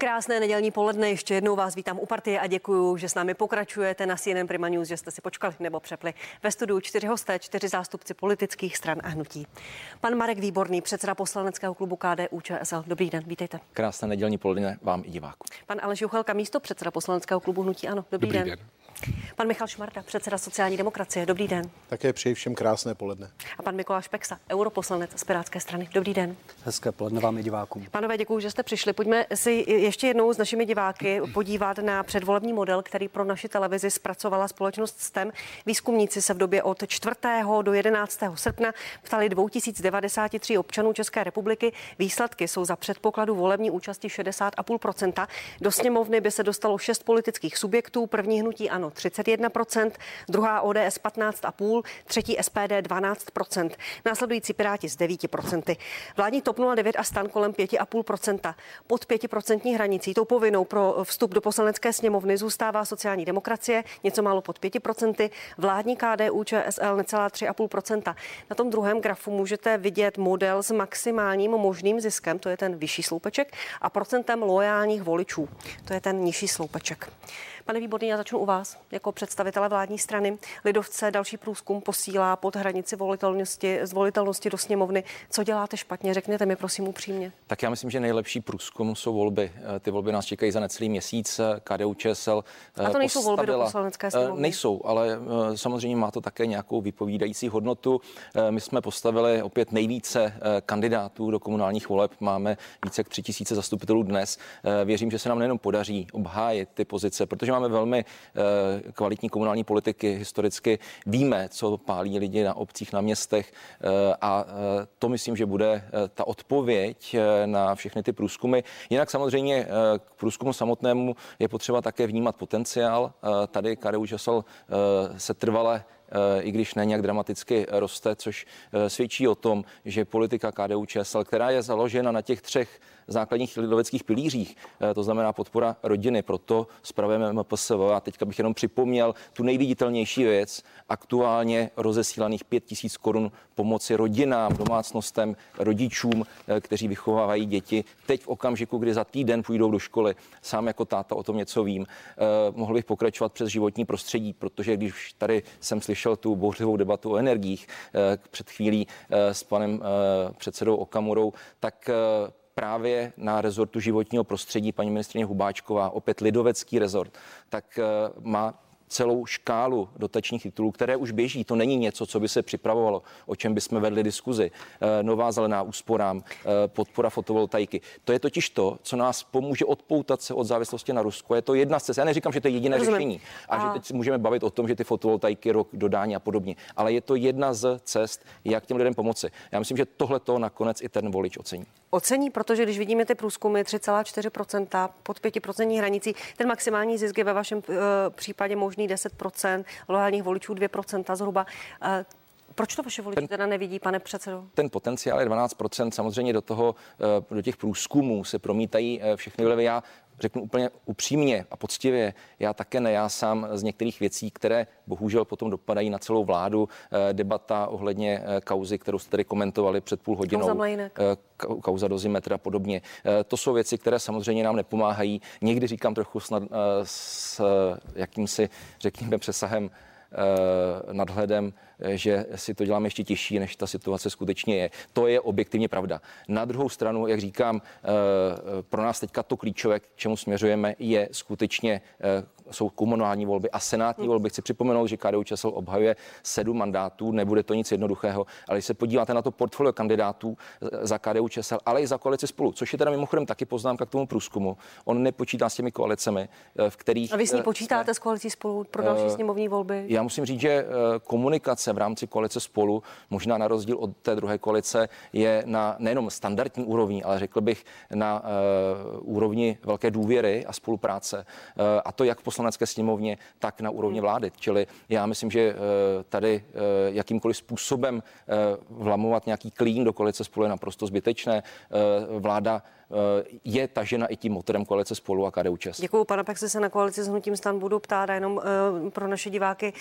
Krásné nedělní poledne, ještě jednou vás vítám u partie a děkuji, že s námi pokračujete na CNN Prima News, že jste si počkali nebo přepli. Ve studiu čtyři hosté, čtyři zástupci politických stran a hnutí. Pan Marek Výborný, předseda poslaneckého klubu KDU ČSL. Dobrý den, vítejte. Krásné nedělní poledne vám i divákům. Pan Aleš Juchelka, místo předseda poslaneckého klubu Hnutí Ano. Dobrý, Dobrý den. den. Pan Michal Šmarda, předseda sociální demokracie. Dobrý den. Také přeji všem krásné poledne. A pan Mikuláš Peksa, europoslanec z Pirátské strany. Dobrý den. Hezké poledne vám i divákům. Panové, děkuji, že jste přišli. Pojďme si ještě jednou s našimi diváky podívat na předvolební model, který pro naši televizi zpracovala společnost STEM. Výzkumníci se v době od 4. do 11. srpna ptali 2093 občanů České republiky. Výsledky jsou za předpokladu volební účasti 60,5%. Do sněmovny by se dostalo šest politických subjektů. První hnutí ano 31%, druhá ODS 15,5%, třetí SPD 12%, následující Piráti s 9%. Vládní TOP 09 a stan kolem 5,5%. Pod 5% hranicí tou povinnou pro vstup do poslanecké sněmovny zůstává sociální demokracie, něco málo pod 5%, vládní KDU ČSL necelá 3,5%. Na tom druhém grafu můžete vidět model s maximálním možným ziskem, to je ten vyšší sloupeček, a procentem loajálních voličů, to je ten nižší sloupeček. Pane Výborný, já začnu u vás jako představitele vládní strany. Lidovce další průzkum posílá pod hranici volitelnosti, zvolitelnosti do sněmovny. Co děláte špatně? Řekněte mi prosím upřímně. Tak já myslím, že nejlepší průzkum jsou volby. Eh, ty volby nás čekají za necelý měsíc. Eh, KDU ČSL A to nejsou postavila, volby do poslanecké eh, sněmovny? Nejsou, ale samozřejmě má to také nějakou vypovídající hodnotu. My jsme postavili opět nejvíce kandidátů do komunálních voleb. Máme více jak tři tisíce zastupitelů dnes. Věřím, že se nám nejenom podaří obhájit ty pozice, protože máme máme velmi eh, kvalitní komunální politiky historicky. Víme, co pálí lidi na obcích, na městech eh, a eh, to myslím, že bude ta odpověď na všechny ty průzkumy. Jinak samozřejmě k průzkumu samotnému je potřeba také vnímat potenciál. Tady KDU ČSL se trvale i když ne nějak dramaticky roste, což svědčí o tom, že politika KDU ČSL, která je založena na těch třech základních lidoveckých pilířích, eh, to znamená podpora rodiny. Proto spravujeme MPSV. A teďka bych jenom připomněl tu nejviditelnější věc, aktuálně rozesílaných 5 tisíc korun pomoci rodinám, domácnostem, rodičům, eh, kteří vychovávají děti. Teď v okamžiku, kdy za týden půjdou do školy, sám jako táta o tom něco vím, eh, mohl bych pokračovat přes životní prostředí, protože když tady jsem slyšel tu bouřlivou debatu o energiích před chvílí s panem předsedou Okamurou, tak právě na rezortu životního prostředí paní ministrině Hubáčková, opět lidovecký rezort, tak eh, má celou škálu dotačních titulů, které už běží. To není něco, co by se připravovalo, o čem bychom vedli diskuzi. Eh, nová zelená úsporám, eh, podpora fotovoltaiky. To je totiž to, co nás pomůže odpoutat se od závislosti na Rusku. Je to jedna z cest. Já neříkám, že to je jediné Rozumím. řešení a, a že teď si můžeme bavit o tom, že ty fotovoltaiky rok dodání a podobně, ale je to jedna z cest, jak těm lidem pomoci. Já myslím, že tohle to nakonec i ten volič ocení. Ocení, protože když vidíme ty průzkumy 3,4% pod 5% hranicí, ten maximální zisk je ve vašem uh, případě možný 10%, lojálních voličů 2% zhruba. Uh, proč to vaše voliči teda nevidí, pane předsedo? Ten potenciál je 12%. Samozřejmě do toho, eh, do těch průzkumů se promítají všechny vlivy. Já řeknu úplně upřímně a poctivě, já také ne, já sám z některých věcí, které bohužel potom dopadají na celou vládu. Eh, debata ohledně eh, kauzy, kterou jste tady komentovali před půl hodinou. Kauza, eh, kauza dozimetra a podobně. To jsou věci, které samozřejmě nám nepomáhají. Někdy říkám trochu snad s jakýmsi, řekněme, přesahem nadhledem že si to děláme ještě těžší, než ta situace skutečně je. To je objektivně pravda. Na druhou stranu, jak říkám, eh, pro nás teďka to klíčové, k čemu směřujeme, je skutečně eh, jsou komunální volby a senátní volby. Chci připomenout, že KDU ČSL obhajuje sedm mandátů, nebude to nic jednoduchého, ale když se podíváte na to portfolio kandidátů za KDU ČSL, ale i za koalici spolu, což je teda mimochodem taky poznámka k tomu průzkumu. On nepočítá s těmi koalicemi, eh, v kterých. A vy s ní počítáte jsme, s koalicí spolu pro další sněmovní volby? Já musím říct, že komunikace v rámci koalice spolu, možná na rozdíl od té druhé koalice, je na nejenom standardní úrovni, ale řekl bych na uh, úrovni velké důvěry a spolupráce. Uh, a to jak v poslanecké sněmovně, tak na úrovni hmm. vlády. Čili já myslím, že uh, tady uh, jakýmkoliv způsobem uh, vlamovat nějaký klín do koalice spolu je naprosto zbytečné. Vláda je tažena i tím motorem koalice spolu a KDU ČES. Děkuji, pana Pexy se na koalici s hnutím stan budu ptát a jenom pro naše diváky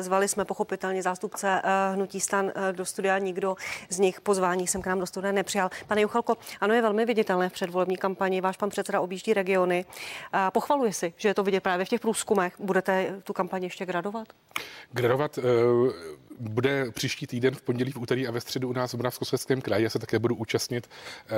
zvali jsme pochopitelně zástupce hnutí stan do studia, nikdo z nich pozvání jsem k nám do studia nepřijal. Pane Juchalko, ano, je velmi viditelné v předvolební kampani, váš pan předseda objíždí regiony. Pochvaluje si, že je to vidět právě v těch průzkumech. Budete tu kampaně ještě gradovat? Gradovat uh bude příští týden v pondělí, v úterý a ve středu u nás v Moravskoslezském kraji. Já se také budu účastnit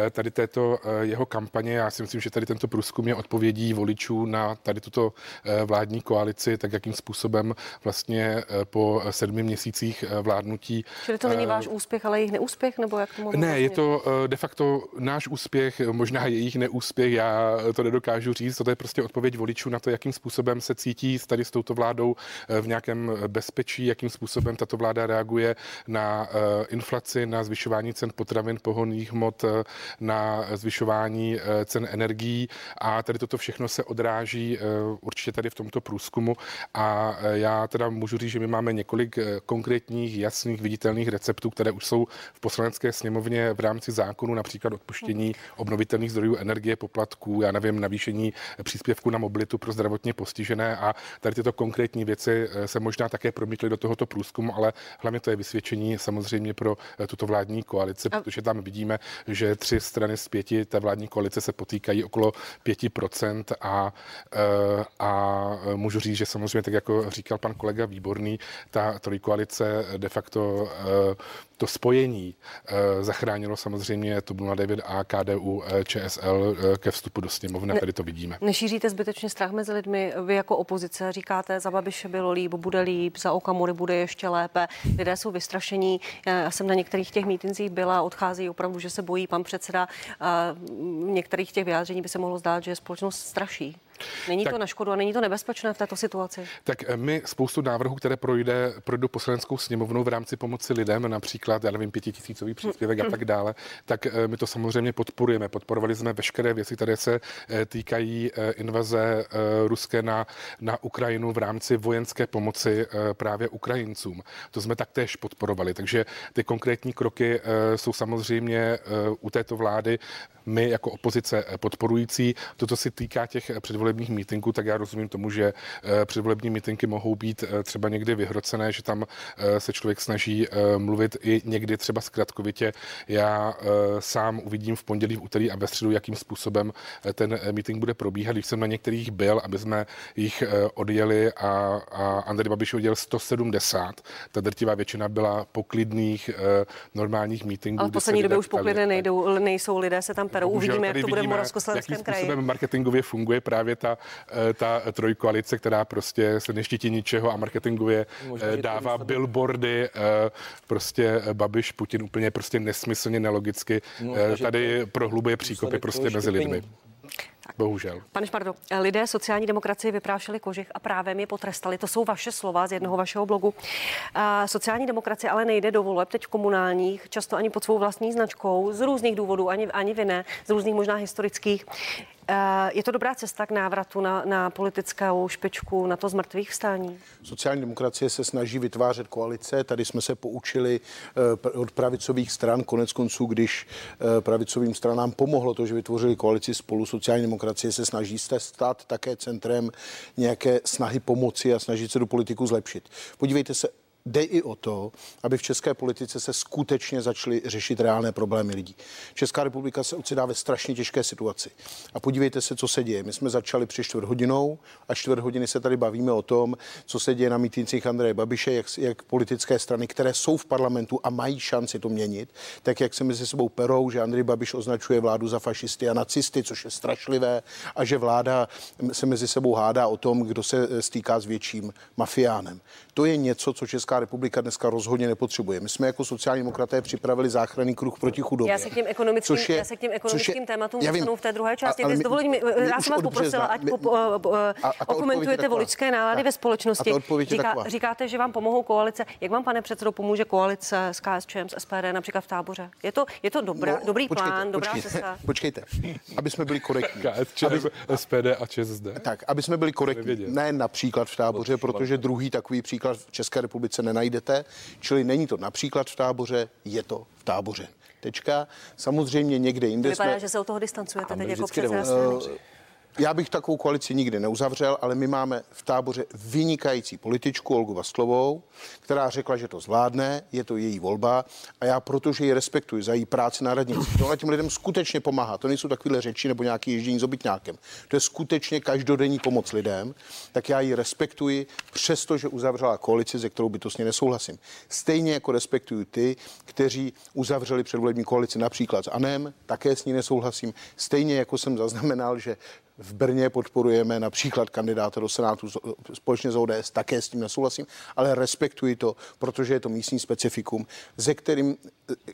eh, tady této eh, jeho kampaně. Já si myslím, že tady tento průzkum je odpovědí voličů na tady tuto eh, vládní koalici, tak jakým způsobem vlastně po sedmi měsících vládnutí. Čili to není váš úspěch, ale jejich neúspěch, nebo jak to Ne, je to de facto náš úspěch, možná jejich neúspěch, já to nedokážu říct. To je prostě odpověď voličů na to, jakým způsobem se cítí tady s touto vládou v nějakém bezpečí, jakým způsobem tato vláda vláda reaguje na eh, inflaci, na zvyšování cen potravin, pohonných hmot, eh, na zvyšování eh, cen energií. A tady toto všechno se odráží určitě tady v tomto průzkumu. A já teda můžu říct, že my máme několik konkrétních, jasných, viditelných receptů, které už jsou v poslanecké sněmovně v rámci zákonu, například odpuštění obnovitelných zdrojů energie, poplatků, já nevím, navýšení příspěvku na mobilitu pro zdravotně postižené. A tady tyto konkrétní věci se možná také promítly do tohoto průzkumu, ale Hlavně to je vysvědčení samozřejmě pro eh, tuto vládní koalici, protože tam vidíme, že tři strany z pěti té vládní koalice se potýkají okolo 5% a, eh, a můžu říct, že samozřejmě, tak jako říkal pan kolega Výborný, ta trojkoalice de facto eh, to spojení zachránilo samozřejmě TOP 09 a KDU ČSL ke vstupu do sněmovny, ne, tady to vidíme. Nešíříte zbytečně strach mezi lidmi, vy jako opozice říkáte, za Babiše bylo líp, bude líp, za Okamury bude ještě lépe lidé jsou vystrašení. Já jsem na některých těch mítincích byla, odchází opravdu, že se bojí pan předseda. Některých těch vyjádření by se mohlo zdát, že společnost straší. Není tak, to na škodu a není to nebezpečné v této situaci? Tak eh, my spoustu návrhů, které projde, projdu poslaneckou sněmovnou v rámci pomoci lidem, například, já nevím, pětitisícový příspěvek a tak dále, tak eh, my to samozřejmě podporujeme. Podporovali jsme veškeré věci, které se eh, týkají invaze ruské na, na Ukrajinu v rámci vojenské pomoci právě Ukrajincům. To jsme taktéž podporovali. Takže ty konkrétní kroky jsou samozřejmě u této vlády my jako opozice podporující. Toto se týká těch předvolebních předvolebních mítinků, tak já rozumím tomu, že eh, předvolební mítinky mohou být eh, třeba někdy vyhrocené, že tam eh, se člověk snaží mluvit i někdy třeba zkratkovitě. Já sám uvidím v pondělí, v úterý a ve středu, jakým způsobem ten meeting bude probíhat. Když jsem na některých byl, aby jsme jich odjeli a, a Andrej Babiš odjel 170. Ta drtivá většina byla poklidných, normálních meetingů. Ale v poslední době už poklidné nejdou, nejsou, lidé se tam perou. Uvidíme, jak to bude v Moravskoslezském kraji. způsobem marketingově funguje právě ta, eh, ta trojkoalice, která prostě se neštítí ničeho a marketingově Možná, dává billboardy, eh, prostě Babiš, Putin úplně prostě nesmyslně, nelogicky Možná, tady prohlubuje příkopy prostě mezi lidmi. Tak. Bohužel. Pane Špardo, lidé sociální demokracie vyprášili kožich a právem je potrestali. To jsou vaše slova z jednoho vašeho blogu. Sociální demokracie ale nejde do voleb teď komunálních, často ani pod svou vlastní značkou, z různých důvodů, ani, ani vy ne, z různých možná historických. Eh, je to dobrá cesta k návratu na, na politickou špičku, na to zmrtvých vstání? Sociální demokracie se snaží vytvářet koalice. Tady jsme se poučili eh, od pravicových stran, konec konců, když eh, pravicovým stranám pomohlo to, že vytvořili koalici spolu. Sociální demokracie se snaží stát také centrem nějaké snahy pomoci a snažit se do politiku zlepšit. Podívejte se, Jde i o to, aby v české politice se skutečně začaly řešit reálné problémy lidí. Česká republika se ocitá ve strašně těžké situaci. A podívejte se, co se děje. My jsme začali při čtvrt hodinou a čtvrt hodiny se tady bavíme o tom, co se děje na mítincích Andreje Babiše, jak, jak politické strany, které jsou v parlamentu a mají šanci to měnit, tak jak se mezi sebou perou, že Andrej Babiš označuje vládu za fašisty a nacisty, což je strašlivé, a že vláda se mezi sebou hádá o tom, kdo se stýká s větším mafiánem. To je něco, co Česká republika dneska rozhodně nepotřebuje. My jsme jako sociální demokraté připravili záchranný kruh proti chudobě. Já se k těm ekonomickým, je, já se k těm ekonomickým je, tématům dostanu v té druhé části. A, dovolím, já jsem vás poprosila, ať po, po, po, okomentujete voličské nálady ve společnosti. Říká, říkáte, že vám pomohou koalice. Jak vám, pane předsedo, pomůže koalice s KSČM, s SPD například v táboře? Je to, je to dobrá, no, dobrý počkejte, plán, dobrá počkejte, cesta? Počkejte, aby jsme byli korektní. KSČM, SPD a ČSSD. Tak, aby jsme byli korektní. Ne například v táboře, protože druhý takový příklad v České republice nenajdete, čili není to například v táboře, je to v táboře. Tečka. Samozřejmě někde jinde Vypadá, jsme... že se od toho distancujete teď jako předseda. Já bych takovou koalici nikdy neuzavřel, ale my máme v táboře vynikající političku Olgu Vastlovou, která řekla, že to zvládne, je to její volba a já, protože ji respektuji za její práci na radnici, to těm lidem skutečně pomáhá. To nejsou takovéhle řeči nebo nějaký ježdění s obytňákem. To je skutečně každodenní pomoc lidem, tak já ji respektuji, přestože uzavřela koalici, ze kterou bytostně nesouhlasím. Stejně jako respektuju ty, kteří uzavřeli předvolební koalici například s ANEM, také s ní nesouhlasím. Stejně jako jsem zaznamenal, že v Brně podporujeme například kandidáta do Senátu společně s ODS, také s tím nesouhlasím, ale respektuji to, protože je to místní specifikum, ze kterým,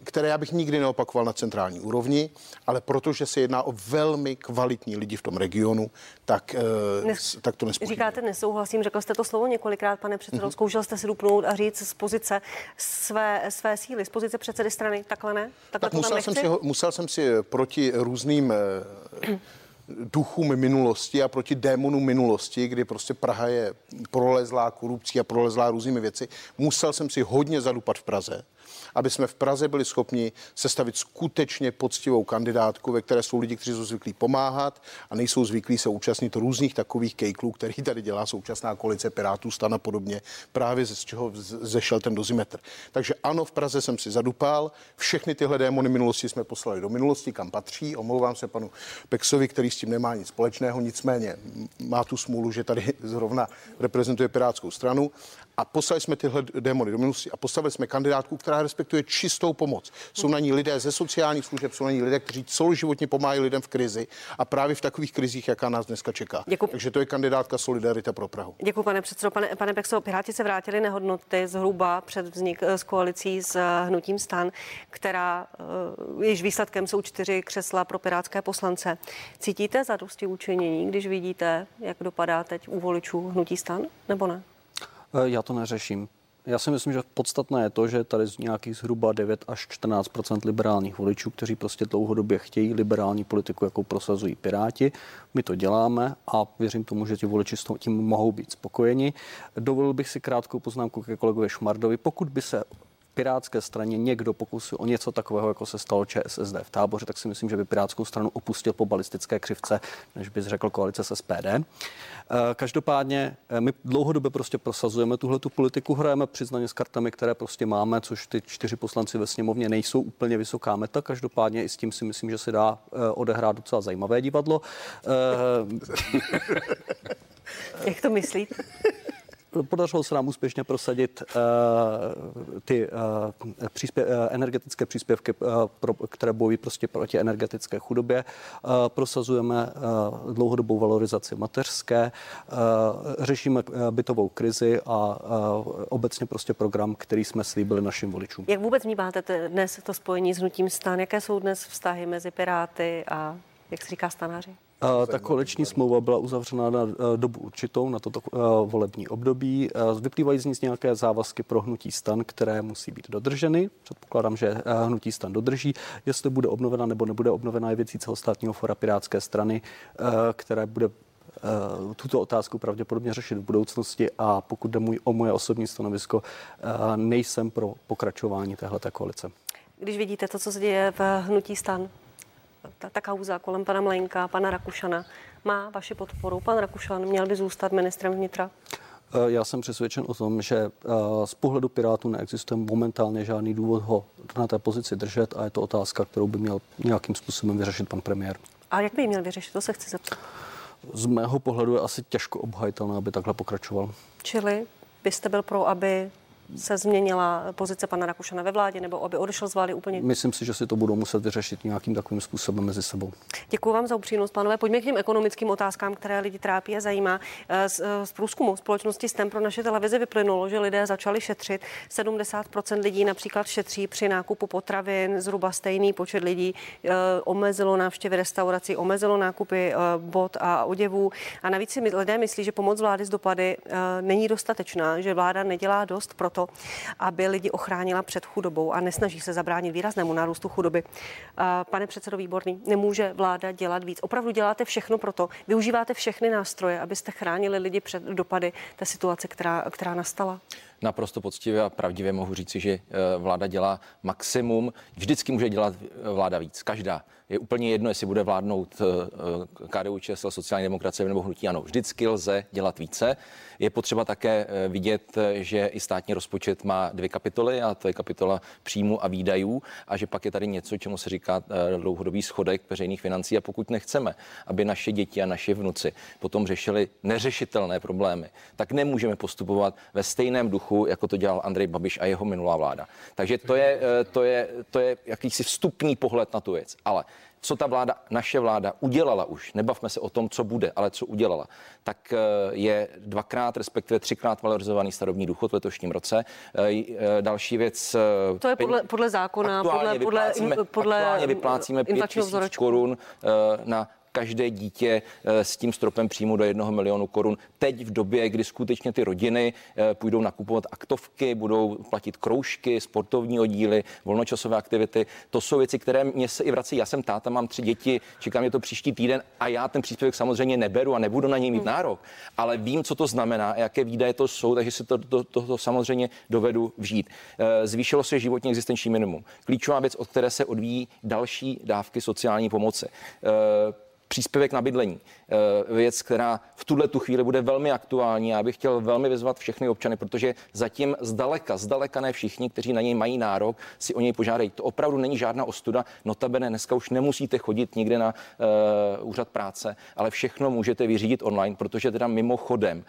které já bych nikdy neopakoval na centrální úrovni, ale protože se jedná o velmi kvalitní lidi v tom regionu, tak, Nes, tak to nespochybňuji. Říkáte nesouhlasím, řekl jste to slovo několikrát, pane předsedo, mm-hmm. zkoušel jste si dupnout a říct z pozice své, své síly, z pozice předsedy strany, takhle ne? Takhle tak musel jsem, si, musel jsem si proti různým duchům minulosti a proti démonům minulosti, kdy prostě Praha je prolezlá korupcí a prolezlá různými věci. Musel jsem si hodně zadupat v Praze aby jsme v Praze byli schopni sestavit skutečně poctivou kandidátku, ve které jsou lidi, kteří jsou zvyklí pomáhat a nejsou zvyklí se účastnit různých takových kejklů, který tady dělá současná koalice Pirátů, stan a podobně, právě z čeho zešel ten dozimetr. Takže ano, v Praze jsem si zadupal, všechny tyhle démony minulosti jsme poslali do minulosti, kam patří. Omlouvám se panu Pexovi, který s tím nemá nic společného, nicméně má tu smůlu, že tady zrovna reprezentuje Pirátskou stranu a poslali jsme tyhle démony do minulosti a postavili jsme kandidátku, která respektuje čistou pomoc. Jsou na ní lidé ze sociálních služeb, jsou na ní lidé, kteří celoživotně pomáhají lidem v krizi a právě v takových krizích, jaká nás dneska čeká. Děkuji. Takže to je kandidátka Solidarita pro Prahu. Děkuji, pane předsedo. Pane, pane Pexo, Piráti se vrátili nehodnoty zhruba před vznik s eh, koalicí s eh, hnutím stan, která uh, již výsledkem jsou čtyři křesla pro pirátské poslance. Cítíte zadosti učinění, když vidíte, jak dopadá teď u voličů hnutí stan, nebo ne? Eh, já to neřeším. Já si myslím, že podstatné je to, že tady z nějakých zhruba 9 až 14% liberálních voličů, kteří prostě dlouhodobě chtějí liberální politiku, jakou prosazují Piráti. My to děláme a věřím tomu, že ti voliči s tím mohou být spokojeni. Dovolil bych si krátkou poznámku ke kolegovi Šmardovi. Pokud by se pirátské straně někdo pokusil o něco takového, jako se stalo ČSSD v táboře, tak si myslím, že by pirátskou stranu opustil po balistické křivce, než by řekl koalice s SPD. Eh, každopádně eh, my dlouhodobě prostě prosazujeme tuhle tu politiku, hrajeme přiznaně s kartami, které prostě máme, což ty čtyři poslanci ve sněmovně nejsou úplně vysoká meta. Každopádně i s tím si myslím, že se dá eh, odehrát docela zajímavé divadlo. Jak to myslíte? Podařilo se nám úspěšně prosadit uh, ty uh, příspěv, uh, energetické příspěvky, uh, pro, které bojují prostě proti energetické chudobě. Uh, prosazujeme uh, dlouhodobou valorizaci mateřské, uh, řešíme uh, bytovou krizi a uh, obecně prostě program, který jsme slíbili našim voličům. Jak vůbec vnímáte dnes to spojení s hnutím stan? Jaké jsou dnes vztahy mezi Piráty a, jak se říká, stanáři? Ta koaliční smlouva byla uzavřena na eh, dobu určitou, na toto eh, volební období. Eh, vyplývají z ní nějaké závazky pro hnutí stan, které musí být dodrženy. Předpokládám, že hnutí stan dodrží. Jestli bude obnovena nebo nebude obnovena, je věcí celostátního fora Pirátské strany, které bude tuto otázku pravděpodobně řešit v budoucnosti a pokud jde můj, o moje osobní stanovisko, nejsem pro pokračování téhleté koalice. Když vidíte to, co se děje v hnutí stan, ta, ta kauza kolem pana Mlenka, pana Rakušana, má vaši podporu? Pan Rakušan měl by zůstat ministrem vnitra? Eh, já jsem přesvědčen o tom, že eh, z pohledu Pirátů neexistuje momentálně žádný důvod ho na té pozici držet a je to otázka, kterou by měl nějakým způsobem vyřešit pan premiér. A jak by ji měl vyřešit? To se chci zeptat. Z mého pohledu je asi těžko obhajitelné, aby takhle pokračoval. Čili byste byl pro, aby se změnila pozice pana Rakušana ve vládě nebo aby odešel z vlády úplně? Myslím si, že si to budou muset vyřešit nějakým takovým způsobem mezi sebou. Děkuji vám za upřímnost, pánové. Pojďme k těm ekonomickým otázkám, které lidi trápí a zajímá. Eh, z, eh, z průzkumu společnosti STEM pro naše televize vyplynulo, že lidé začali šetřit. 70% lidí například šetří při nákupu potravin, zhruba stejný počet lidí e, omezilo návštěvy restaurací, omezilo nákupy bot a oděvů. A navíc si lidé myslí, že pomoc vlády z dopady není dostatečná, že vláda nedělá dost pro to, aby lidi ochránila před chudobou a nesnaží se zabránit výraznému nárůstu chudoby. Pane předsedo Výborný, nemůže vláda dělat víc. Opravdu děláte všechno pro to, využíváte všechny nástroje, abyste chránili lidi před dopady té situace, která, která nastala? Naprosto poctivě a pravdivě mohu říci, že vláda dělá maximum. Vždycky může dělat vláda víc, každá. Je úplně jedno, jestli bude vládnout KDU ČSL, sociální demokracie nebo hnutí ano. Vždycky lze dělat více. Je potřeba také vidět, že i státní rozpočet má dvě kapitoly a to je kapitola příjmu a výdajů a že pak je tady něco, čemu se říká dlouhodobý schodek veřejných financí a pokud nechceme, aby naše děti a naši vnuci potom řešili neřešitelné problémy, tak nemůžeme postupovat ve stejném duchu, jako to dělal Andrej Babiš a jeho minulá vláda. Takže to je, eh, to je, to je jakýsi vstupní pohled na tu věc. Ale co ta vláda, naše vláda udělala už, nebavme se o tom, co bude, ale co udělala, tak eh, je dvakrát, respektive třikrát valorizovaný starobní důchod v letošním roce. Eh, další věc. To je podle, podle zákona, podle, podle, podle aktuálně vyplácíme 5 tisíc korun na každé dítě eh, s tím stropem příjmu do jednoho milionu korun. Teď v době, kdy skutečně ty rodiny eh, půjdou nakupovat aktovky, budou platit kroužky, sportovní oddíly, volnočasové aktivity. To jsou věci, které mě se i vrací. Já jsem táta, mám tři děti, čekám mě to příští týden a já ten příspěvek samozřejmě neberu a nebudu na něj mít hmm. nárok, ale vím, co to znamená a jaké výdaje to jsou, takže si to, to, to, to samozřejmě dovedu vžít. Eh, zvýšilo se životní existenční minimum. Klíčová věc, od které se odvíjí další dávky sociální pomoci příspěvek na bydlení. Eh, věc, která v tuhle tu chvíli bude velmi aktuální. Já bych chtěl velmi vyzvat všechny občany, protože zatím zdaleka, zdaleka ne všichni, kteří na něj mají nárok, si o něj požádají. To opravdu není žádná ostuda. Notabene dneska už nemusíte chodit nikde na uh, úřad práce, ale všechno můžete vyřídit online, protože teda mimochodem, uh,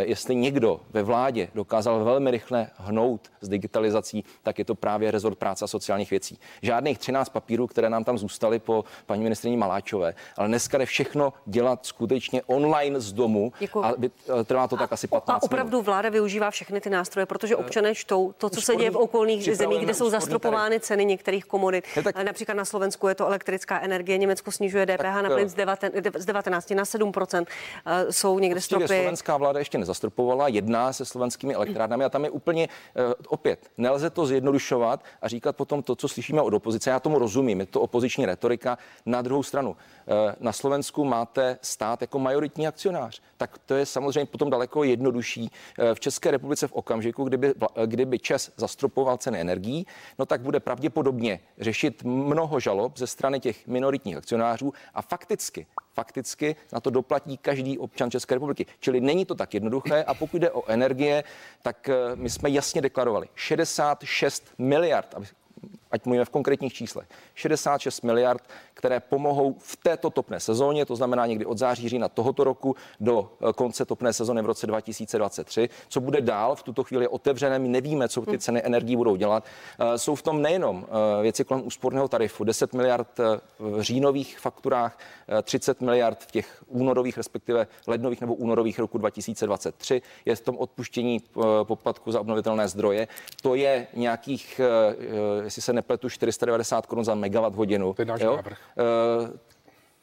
jestli někdo ve vládě dokázal velmi rychle hnout s digitalizací, tak je to právě rezort práce a sociálních věcí. Žádných 13 papírů, které nám tam zůstaly po paní ministrině Maláčové, ale dneska jde všechno dělat skutečně online z domu Děkuju. a eh, trvá to tak a, asi 15 A opravdu minut. vláda využívá všechny ty nástroje, protože občané čtou to, co se děje v okolních zemích, kde jsou zastropovány ceny některých komodit. Je tak... Například na Slovensku je to elektrická energie, Německo snižuje DPH tak, na plyn z, 19, z 19 na 7% Jsou někde stropy. Slovenská vláda ještě nezastropovala, jedná se slovenskými elektrárnami a tam je úplně opět, nelze to zjednodušovat a říkat potom to, co slyšíme od opozice. Já tomu rozumím, je to opoziční retorika. Na druhou stranu, na Slovensku máte stát jako majoritní akcionář, tak to je samozřejmě potom daleko jednodušší. Eh, v České republice v okamžiku, kdyby, kdyby Čes zastropoval ceny energií, no tak bude pravděpodobně řešit mnoho žalob ze strany těch minoritních akcionářů a fakticky fakticky na to doplatí každý občan České republiky. Čili není to tak jednoduché a pokud jde o energie, tak eh, my jsme jasně deklarovali 66 miliard, ať mluvíme v konkrétních číslech, 66 miliard, které pomohou v této topné sezóně, to znamená někdy od září, října tohoto roku do eh, konce topné sezóny v roce 2023. Co bude dál, v tuto chvíli je otevřené, my nevíme, co ty ceny energií budou dělat. Eh, jsou v tom nejenom eh, věci kolem úsporného tarifu, 10 miliard v říjnových fakturách, 30 miliard v těch únorových, respektive lednových nebo únorových roku 2023. Je v tom odpuštění poplatku za obnovitelné zdroje. To je nějakých, jestli se nepletu, 490 korun za megawatt hodinu. To je náš jo? návrh. Eh,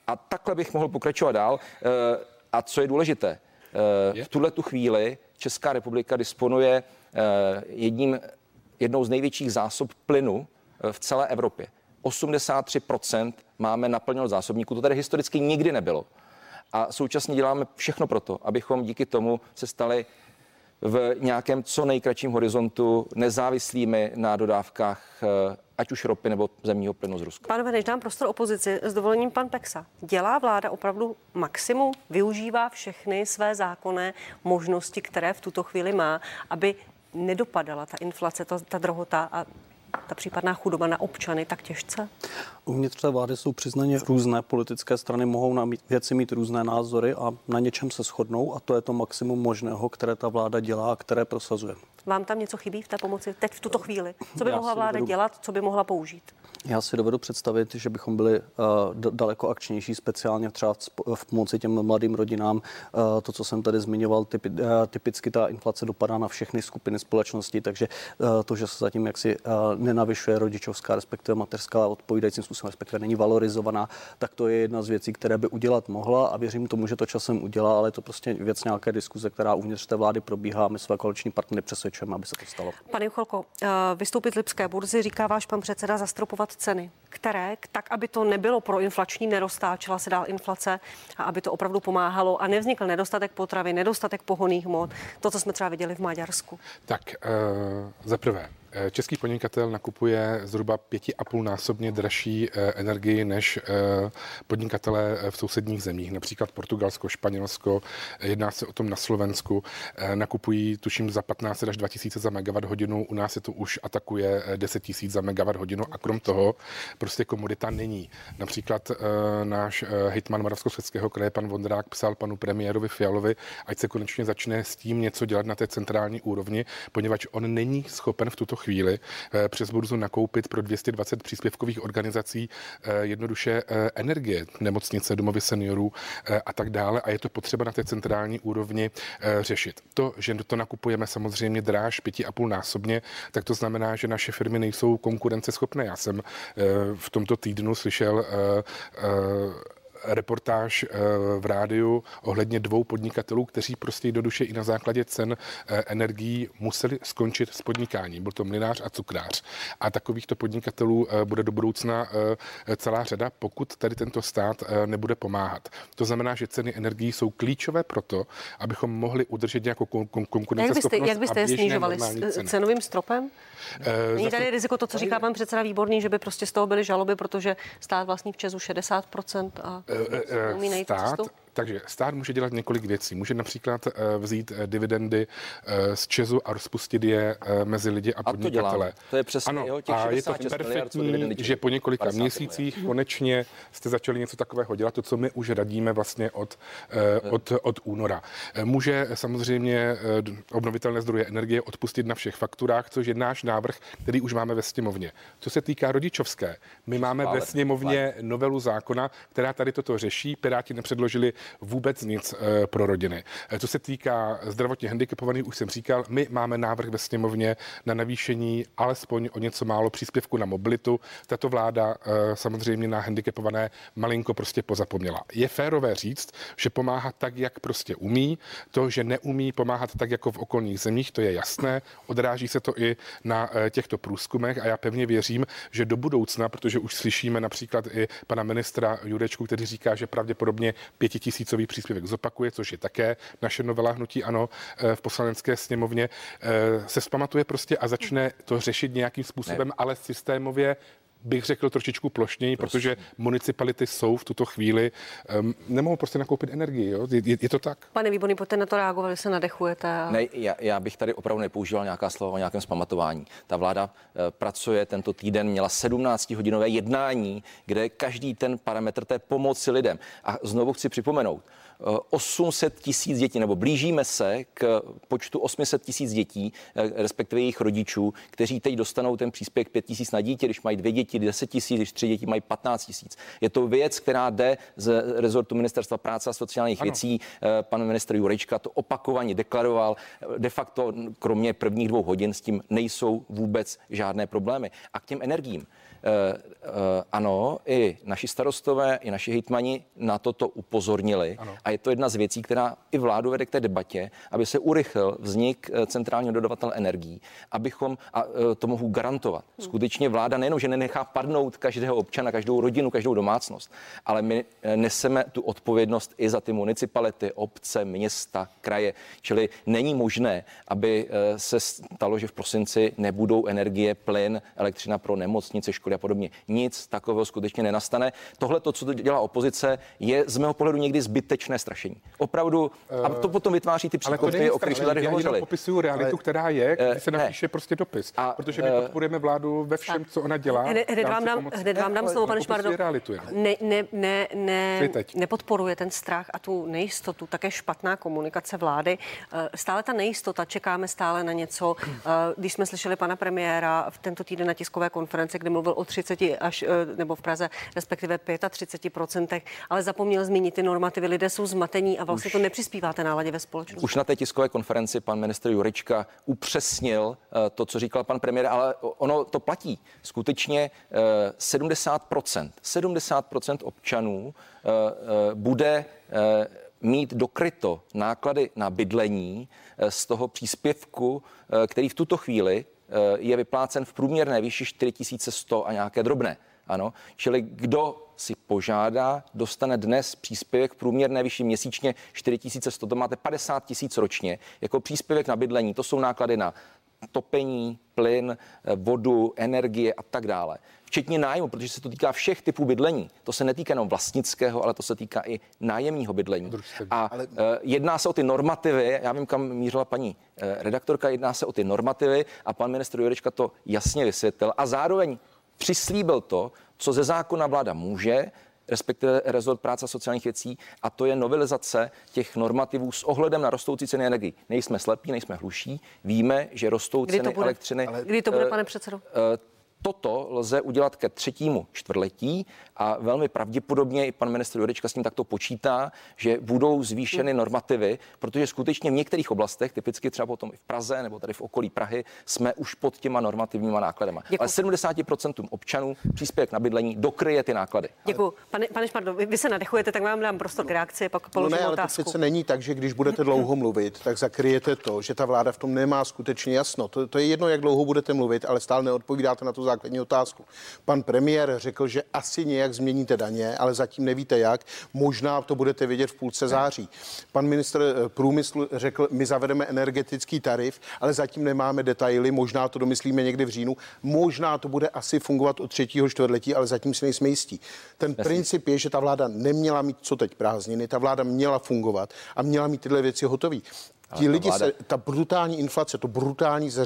a takhle bych mohl pokračovat dál. Eh, a co je důležité, eh, v tuhle tu chvíli Česká republika disponuje jedním, jednou z největších zásob plynu v celé Evropě. 83% máme naplněno zásobníků, to tady historicky nikdy nebylo. A současně děláme všechno proto, abychom díky tomu se stali v nějakém co nejkratším horizontu nezávislými na dodávkách ať už ropy nebo zemního plynu z Ruska. Pánové, než dám prostor opozici, s dovolením pan Pexa. Dělá vláda opravdu maximum, využívá všechny své zákonné možnosti, které v tuto chvíli má, aby nedopadala ta inflace, ta, ta drahota a ta případná chudoba na občany tak těžce? Uvnitř té vlády jsou přiznaně různé politické strany, mohou na věci mít různé názory a na něčem se shodnou a to je to maximum možného, které ta vláda dělá a které prosazuje. Vám tam něco chybí v té pomoci teď v tuto chvíli? Co by Já mohla vláda dovedu... dělat, co by mohla použít? Já si dovedu představit, že bychom byli uh, daleko akčnější, speciálně třeba v, pomoci těm mladým rodinám. Uh, to, co jsem tady zmiňoval, typi, uh, typicky ta inflace dopadá na všechny skupiny společnosti, takže uh, to, že se zatím jaksi uh, nenavyšuje rodičovská, respektive mateřská odpovídajícím způsobem, respektive není valorizovaná, tak to je jedna z věcí, které by udělat mohla a věřím tomu, že to časem udělá, ale je to prostě věc nějaké diskuze, která uvnitř té vlády probíhá a my své koaliční partnery přesvědčujeme, aby se to stalo. Pane Ucholko, uh, vystoupit Lipské burzy, říká váš pan předseda, zastropovat ceny. Které tak, aby to nebylo proinflační, neroztáčela se dál inflace a aby to opravdu pomáhalo a nevznikl nedostatek potravy, nedostatek pohoných hmot, to, co jsme třeba viděli v Maďarsku? Tak uh, za prvé, Eh, český podnikatel nakupuje zhruba pěti a půl násobně dražší eh, energii než podnikatele v sousedních zemích, například Portugalsko, Španělsko, jedná se o tom na Slovensku, nakupují tuším za 15 až 2000 za megawatt hodinu, u nás se to už atakuje 10 tisíc za megawatt hodinu. A krom toho prostě komodita není. Například náš hejtman Moravskoslezského kraje, pan Vondrák, psal panu premiérovi Fialovi, ať se konečně začne s tím něco dělat na té centrální úrovni, poněvadž on není schopen v tuto chvíli eh, přes burzu nakoupit pro 220 příspěvkových organizací eh, jednoduše eh, energie, nemocnice, domovy seniorů a tak dále. A je to potřeba na té centrální úrovni řešit. To, že to nakupujeme samozřejmě dráž pěti a půl násobně, tak to znamená, že naše firmy nejsou konkurenceschopné. Já jsem v tomto týdnu slyšel reportáž eh, v rádiu ohledně dvou podnikatelů, kteří prostě jednoduše i na základě cen eh, energií museli skončit s podnikáním. Byl to mlinář a cukrář. A takovýchto podnikatelů eh, bude do budoucna celá řada, pokud tady tento stát nebude pomáhat. To znamená, že ceny energií jsou klíčové pro to, abychom mohli udržet nějakou konkurenceschopnost. Jak byste, jak byste je snižovali? S cenovým stropem? Není tady riziko to, co říká pan předseda Výborný, že by prostě z toho byly žaloby, protože stát vlastní v Česu 60% a umí najít stát, cestu? Takže stát může dělat několik věcí. Může například eh, vzít eh, dividendy eh, z Česu a rozpustit je mezi lidi a podnikatele. To, to je přesně ano, jo, těch a je to perfektní, že po několika měsících konečně jste začali něco takového dělat, to, co my už radíme vlastně od, od, od února. Může samozřejmě obnovitelné zdroje energie odpustit na všech fakturách, což je náš návrh, který už máme ve sněmovně. Co se týká rodičovské, my máme ve sněmovně novelu zákona, která tady toto řeší. Piráti nepředložili vůbec nic eh, pro rodiny. Eh, co se týká zdravotně handicapovaných, už jsem říkal, my máme návrh ve sněmovně na navýšení alespoň o něco málo příspěvku na mobilitu. Tato vláda eh, samozřejmě na handicapované malinko prostě pozapomněla. Je férové říct, že pomáhat tak, jak prostě umí. To, že neumí pomáhat tak, jako v okolních zemích, to je jasné. Odráží se to i na těchto průzkumech a já pevně věřím, že do budoucna, protože už slyšíme například i pana ministra Jurečku, který říká, že pravděpodobně pěti tisícový příspěvek zopakuje, což je také naše novela hnutí ano eh, v poslanecké sněmovně, eh, se zpamatuje prostě a začne to řešit nějakým způsobem, ne. ale systémově bych řekl trošičku plošněji, prostě. protože municipality jsou v tuto chvíli, um, nemohou prostě nakoupit energii. Jo? Je, je to tak? Pane Výborný, pojďte na to reagovali, se nadechujete. A... Ne, já, já bych tady opravdu nepoužíval nějaká slova o nějakém zpamatování. Ta vláda uh, pracuje tento týden, měla 17-hodinové jednání, kde každý ten parametr té pomoci lidem. A znovu chci připomenout, 800 tisíc dětí, nebo blížíme se k počtu 800 tisíc dětí, eh, respektive jejich rodičů, kteří teď dostanou ten příspěvek 5 tisíc na dítě, když mají dvě děti 10 tisíc, když tři děti mají 15 tisíc. Je to věc, která jde z rezortu Ministerstva práce a sociálních ano. věcí. Eh, pan ministr Jurečka to opakovaně deklaroval. De facto, kromě prvních dvou hodin, s tím nejsou vůbec žádné problémy. A k těm energiím. Eh, eh, ano, i naši starostové, i naši hejtmani na toto upozornili ano. a je to jedna z věcí, která i vládu vede k té debatě, aby se urychlil vznik eh, centrálního dodavatele energií, abychom, a to mohu garantovat, hmm. skutečně vláda nejenom, že nenechá padnout každého občana, každou rodinu, každou domácnost, ale my neseme tu odpovědnost i za ty municipality, obce, města, kraje. Čili není možné, aby se stalo, že v prosinci nebudou energie, plyn, elektřina pro nemocnice, školy a podobně. Nic takového skutečně nenastane. Tohle, to, co dělá opozice, je z mého pohledu někdy zbytečné strašení. Opravdu, a to potom vytváří ty příklady, o kterých jsme tady hovořili. Já popisuju realitu, ale, která je, když se napíše ne. prostě dopis. A, protože my eh, podporujeme vládu ve všem, co ona dělá. Hned vám dám, hned vám dám slovo, pane Šmardo. Ne, ne, ne, ne, nepodporuje ten strach a tu nejistotu, také špatná komunikace vlády. Eh, stále ta nejistota, čekáme stále na něco. Eh, když jsme slyšeli pana premiéra v tento týden na tiskové konferenci, kde mluvil o 30 až, eh, nebo v Praze respektive 35%, ale zapomněl zmínit ty normativy. Lidé jsou zmatení a vlastně už, to nepřispívá té náladě ve společnosti. Už na té tiskové konferenci pan ministr Jurečka upřesnil eh, to, co říkal pan premiér, ale ono to platí. Skutečně 70%, eh, 70% občanů bude mít dokryto náklady na bydlení z toho příspěvku, který v tuto chvíli je vyplácen v průměrné výši 4100 a nějaké drobné. Ano, čili kdo si požádá, dostane dnes příspěvek průměrné vyšší měsíčně 4100, to máte 50 tisíc ročně, jako příspěvek na bydlení, to jsou náklady na topení, plyn, eh, vodu, energie a tak dále. Včetně nájmu, protože se to týká všech typů bydlení. To se netýká jenom vlastnického, ale to se týká i nájemního bydlení. A ale... jedná se o ty normativy, já vím, kam mířila paní eh, redaktorka, jedná se o ty normativy a pan ministr Jurečka to jasně vysvětlil a zároveň přislíbil to, co ze zákona vláda může, respektive rezort práce a sociálních věcí, a to je novelizace těch normativů s ohledem na rostoucí ceny energii. Nejsme slepí, nejsme hluší, víme, že rostou Kdy ceny elektřiny. Kdy to bude, pane předsedo? Toto lze udělat ke třetímu čtvrtletí a velmi pravděpodobně i pan ministr Jurečka s tím takto počítá, že budou zvýšeny normativy, protože skutečně v některých oblastech, typicky třeba potom i v Praze nebo tady v okolí Prahy, jsme už pod těma normativníma nákladama. Děkuji. Ale 70% občanů příspěvek na bydlení dokryje ty náklady. Děkuji. Pane, pane Šmardo, vy, vy se nadechujete, tak vám dám prostor k reakci, pak položím no ne, ale otázku. to přece není tak, že když budete dlouho mluvit, tak zakryjete to, že ta vláda v tom nemá skutečně jasno. To, to je jedno, jak dlouho budete mluvit, ale stále neodpovídáte na tu základní otázku. Pan premiér řekl, že asi nějak změníte daně, ale zatím nevíte jak. Možná to budete vědět v půlce září. Pan ministr eh, průmyslu řekl, my zavedeme energetický tarif, ale zatím nemáme detaily. Možná to domyslíme někdy v říjnu. Možná to bude asi fungovat od třetího čtvrtletí, ale zatím si nejsme jistí. Ten Jasně. princip je, že ta vláda neměla mít co teď prázdniny, ta vláda měla fungovat a měla mít tyhle věci hotové. Ti lidi vláda... se, ta brutální inflace, to brutální eh,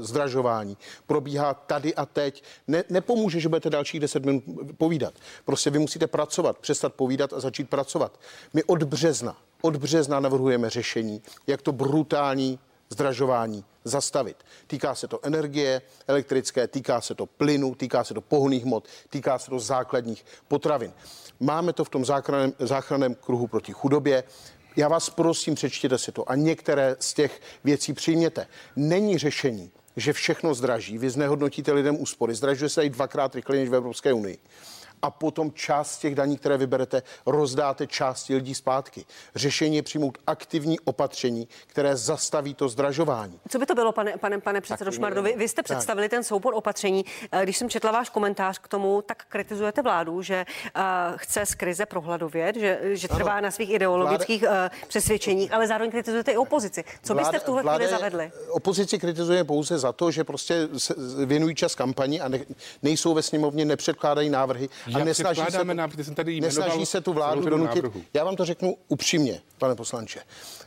zdražování probíhá tady a teď. Ne, nepomůže, že budete dalších 10 minut povídat. Prostě vy musíte pracovat, přestat povídat a začít pracovat. My od března, od března navrhujeme řešení, jak to brutální zdražování zastavit. Týká se to energie elektrické, týká se to plynu, týká se to pohonných hmot, týká se to základních potravin. Máme to v tom záchranném, záchranném kruhu proti chudobě. Já vás prosím, přečtěte si to a některé z těch věcí přijměte. Není řešení, že všechno zdraží, vy znehodnotíte lidem úspory, zdražuje se i dvakrát rychleji než v Evropské unii a potom část těch daní, které vyberete, rozdáte části lidí zpátky. Řešení je přijmout aktivní opatření, které zastaví to zdražování. Co by to bylo, pane, pane, pane předsedo Šmardo? Vy, vy jste představili tak. ten soubor opatření. Eh, když jsem četla váš komentář k tomu, tak kritizujete vládu, že uh, chce z krize prohladovět, že, že trvá ano. na svých ideologických vláda, uh, přesvědčeních, ale zároveň kritizujete i opozici. Co vláda, byste v tuhle chvíli zavedli? Opozici kritizuje pouze za to, že prostě věnují čas kampani a ne, nejsou ve sněmovně, nepředkládají návrhy a nesnaží se, nám, jsem tady nesnaží se tu vládu donutit. Já vám to řeknu upřímně, pane poslanče.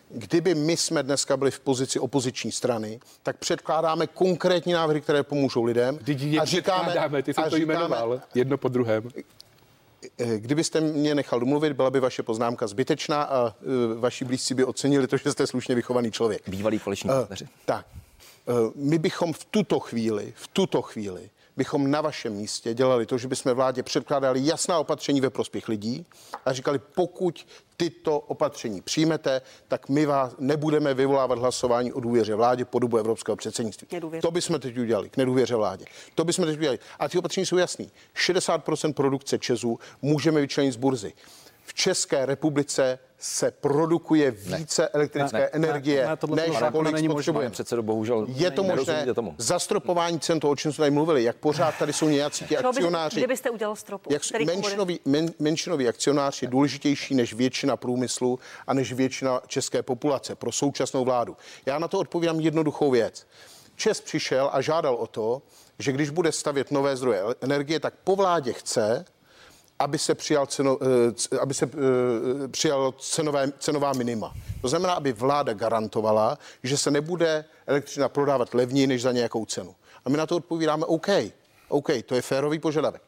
Kdyby my jsme dneska byli v pozici opoziční strany, tak předkládáme konkrétní návrhy, které pomůžou lidem. Vždyť a říkáme, ty jsem to říkáme, jmenoval, jedno po druhém. Eh, kdybyste mě nechal domluvit, byla by vaše poznámka zbytečná a uh, vaši blízci by ocenili to, že jste slušně vychovaný člověk. Bývalý koleční uh, Tak, uh, my bychom v tuto chvíli, v tuto chvíli bychom na vašem místě dělali to, že bychom vládě předkládali jasná opatření ve prospěch lidí a říkali, pokud tyto opatření přijmete, tak my vás nebudeme vyvolávat hlasování o důvěře vládě po dobu evropského předsednictví. Nedůvěře. To bychom teď udělali, k nedůvěře vládě. To bychom teď udělali. A ty opatření jsou jasný. 60% produkce Česu můžeme vyčlenit z burzy. V České republice se produkuje více ne. elektrické ne, energie, ne, ne, než kolik není potřebujeme. Předsedo, bohužel je to možné. Tomu. Zastropování cen, to, o čem jsme tady mluvili, jak pořád tady jsou nějací ti akcionáři. Kde byste udělal stropu? Jak menšinový, men, menšinový akcionář je důležitější než většina průmyslu a než většina české populace pro současnou vládu. Já na to odpovídám jednoduchou věc. Čes přišel a žádal o to, že když bude stavět nové zdroje energie, tak po vládě chce, aby se přijal, ceno, eh, aby se eh, přijal cenové, cenová minima. To znamená, aby vláda garantovala, že se nebude elektřina prodávat levněji než za nějakou cenu. A my na to odpovídáme OK. OK, to je férový požadavek.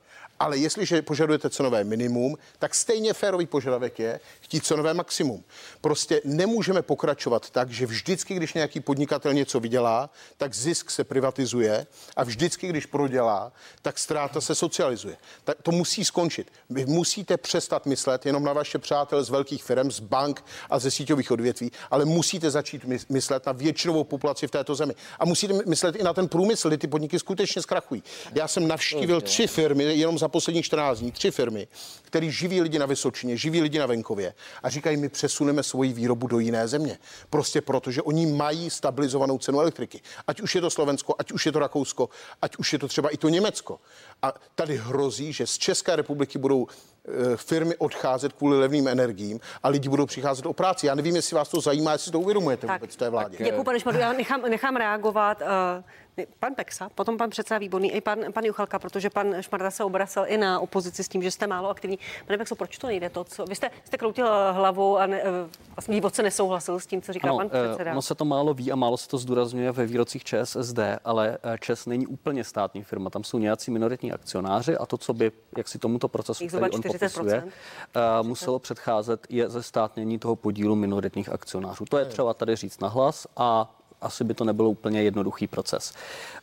Ale jestliže požadujete cenové minimum, tak stejně férový požadavek je chtít cenové maximum. Prostě nemůžeme pokračovat tak, že vždycky, když nějaký podnikatel něco vydělá, tak zisk se privatizuje a vždycky, když prodělá, tak ztráta se socializuje. Tak to musí skončit. Vy musíte přestat myslet jenom na vaše přátelé z velkých firm, z bank a ze síťových odvětví, ale musíte začít myslet na většinovou populaci v této zemi. A musíte myslet i na ten průmysl, kdy ty podniky skutečně zkrachují. Já jsem navštívil tři firmy jenom za posledních 14 dní tři firmy, které živí lidi na Vysočině, živí lidi na venkově a říkají, my přesuneme svoji výrobu do jiné země. Prostě proto, že oni mají stabilizovanou cenu elektriky. Ať už je to Slovensko, ať už je to Rakousko, ať už je to třeba i to Německo. A tady hrozí, že z České republiky budou Eh, firmy odcházet kvůli levným energiím a lidi budou přicházet o práci. Já nevím, jestli vás to zajímá, jestli to uvědomujete tak, vůbec v té vládě. Děkuji, pane Šmadu. Já nechám, nechám reagovat. Uh, Pan Peksa, potom pan předseda Výborný i pan, pan Juchalka, protože pan Šmarda se obracel i na opozici s tím, že jste málo aktivní. Pane Pekso, proč to nejde to, co... Vy jste, jste kroutil hlavou a ne, eh, vlastně divoce nesouhlasil s tím, co říká ano, pan předseda. Ono se to málo ví a málo se to zdůrazňuje ve výrocích ČSSD, ale ČES není úplně státní firma. Tam jsou nějací minoritní akcionáři a to, co by, jak si tomuto procesu, který on popisuje, muselo předcházet, je ze státnění toho podílu minoritních akcionářů. To je třeba tady říct nahlas a asi by to nebylo úplně jednoduchý proces.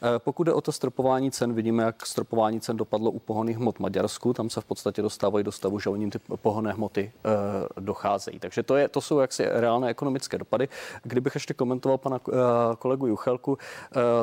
Eh, pokud jde o to stropování cen, vidíme, jak stropování cen dopadlo u pohonných hmot Maďarsku. Tam se v podstatě dostávají do stavu, že oni ty pohonné hmoty eh, docházejí. Takže to, je, to jsou jaksi reálné ekonomické dopady. Kdybych ještě komentoval pana eh, kolegu Juchelku,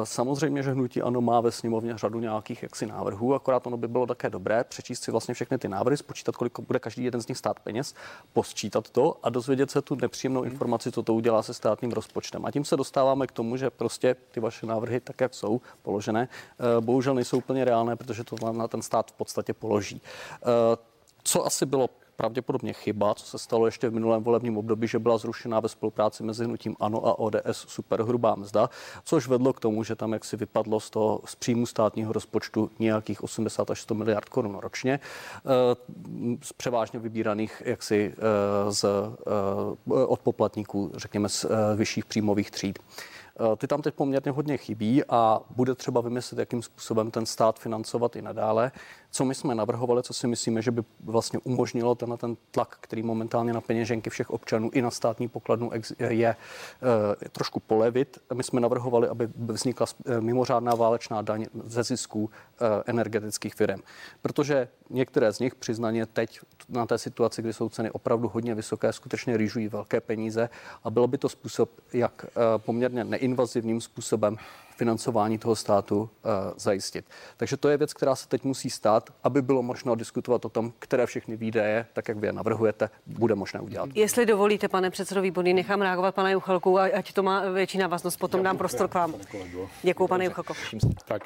samozřejmě, že hnutí ano má ve sněmovně řadu nějakých jaksi návrhů, akorát ono by bylo také dobré přečíst si vlastně všechny ty návrhy, spočítat, kolik bude každý jeden z nich stát peněz, posčítat to a dozvědět se tu nepříjemnou informaci, co to udělá se státním rozpočtem. A tím se dostáváme k tomu, že prostě ty vaše návrhy, tak jak jsou položené, eh, bohužel nejsou úplně reálné, protože to na ten stát v podstatě položí. Eh, co asi bylo pravděpodobně chyba, co se stalo ještě v minulém volebním období, že byla zrušená ve spolupráci mezi hnutím ANO a ODS superhrubá mzda, což vedlo k tomu, že tam jaksi vypadlo z toho z příjmu státního rozpočtu nějakých 80 až 100 miliard korun ročně, eh, z převážně vybíraných jaksi z, od poplatníků, řekněme, z vyšších příjmových tříd. Eh, ty tam teď poměrně hodně chybí a bude třeba vymyslet, jakým způsobem ten stát financovat i nadále co my jsme navrhovali, co si myslíme, že by vlastně umožnilo ten, ten tlak, který momentálně na peněženky všech občanů i na státní pokladnu je, je trošku polevit. My jsme navrhovali, aby vznikla eh, mimořádná válečná daň ze zisků eh, energetických firm, protože některé z nich přiznaně teď na té situaci, kdy jsou ceny opravdu hodně vysoké, skutečně rýžují velké peníze a bylo by to způsob, jak eh, poměrně neinvazivním způsobem financování toho státu uh, zajistit. Takže to je věc, která se teď musí stát, aby bylo možno diskutovat o tom, které všechny výdaje, tak jak vy je navrhujete, bude možné udělat. Jestli dovolíte, pane předsedo výborný, nechám reagovat pana Juchelku, ať to má větší návaznost, potom dám prostor k vám. Děkuji, pane Juchelko. Tak,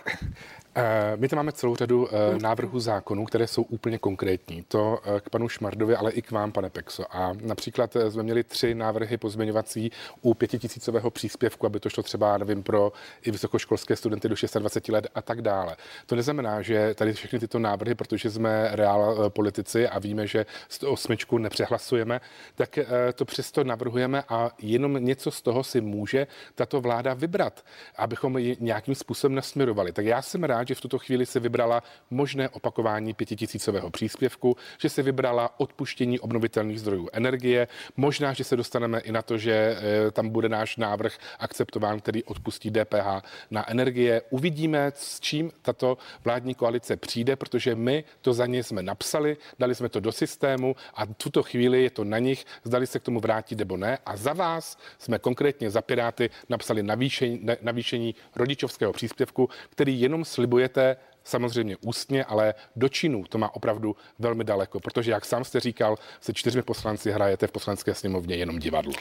eh, my tam máme celou řadu eh, návrhů zákonů, které jsou úplně konkrétní. To k panu Šmardovi, ale i k vám, pane Pexo. A například jsme měli tři návrhy pozměňovací u pětitisícového příspěvku, aby to šlo třeba, nevím, pro i vysokoškolské studenty do 26 let a tak dále. To neznamená, že tady všechny tyto návrhy, protože jsme reál eh, politici a víme, že 108 nepřehlasujeme, tak eh, to přesto navrhujeme a jenom něco z toho si může tato vláda vybrat, abychom ji nějakým způsobem nasměrovali. Tak já jsem rád, že v tuto chvíli si vybrala možné opakování pětitisícového příspěvku, že si vybrala odpuštění obnovitelných zdrojů energie, možná, že se dostaneme i na to, že eh, tam bude náš návrh akceptován, který odpustí DPH na energie. Uvidíme, s čím tato vládní koalice přijde, protože my to za ně jsme napsali, dali jsme to do systému a tuto chvíli je to na nich, zdali se k tomu vrátí nebo ne. A za vás jsme konkrétně za Piráty napsali navýšení, navýšení rodičovského příspěvku, který jenom slibujete samozřejmě ústně, ale do činů to má opravdu velmi daleko, protože, jak sám jste říkal, se čtyřmi poslanci hrajete v poslanecké sněmovně jenom divadlo.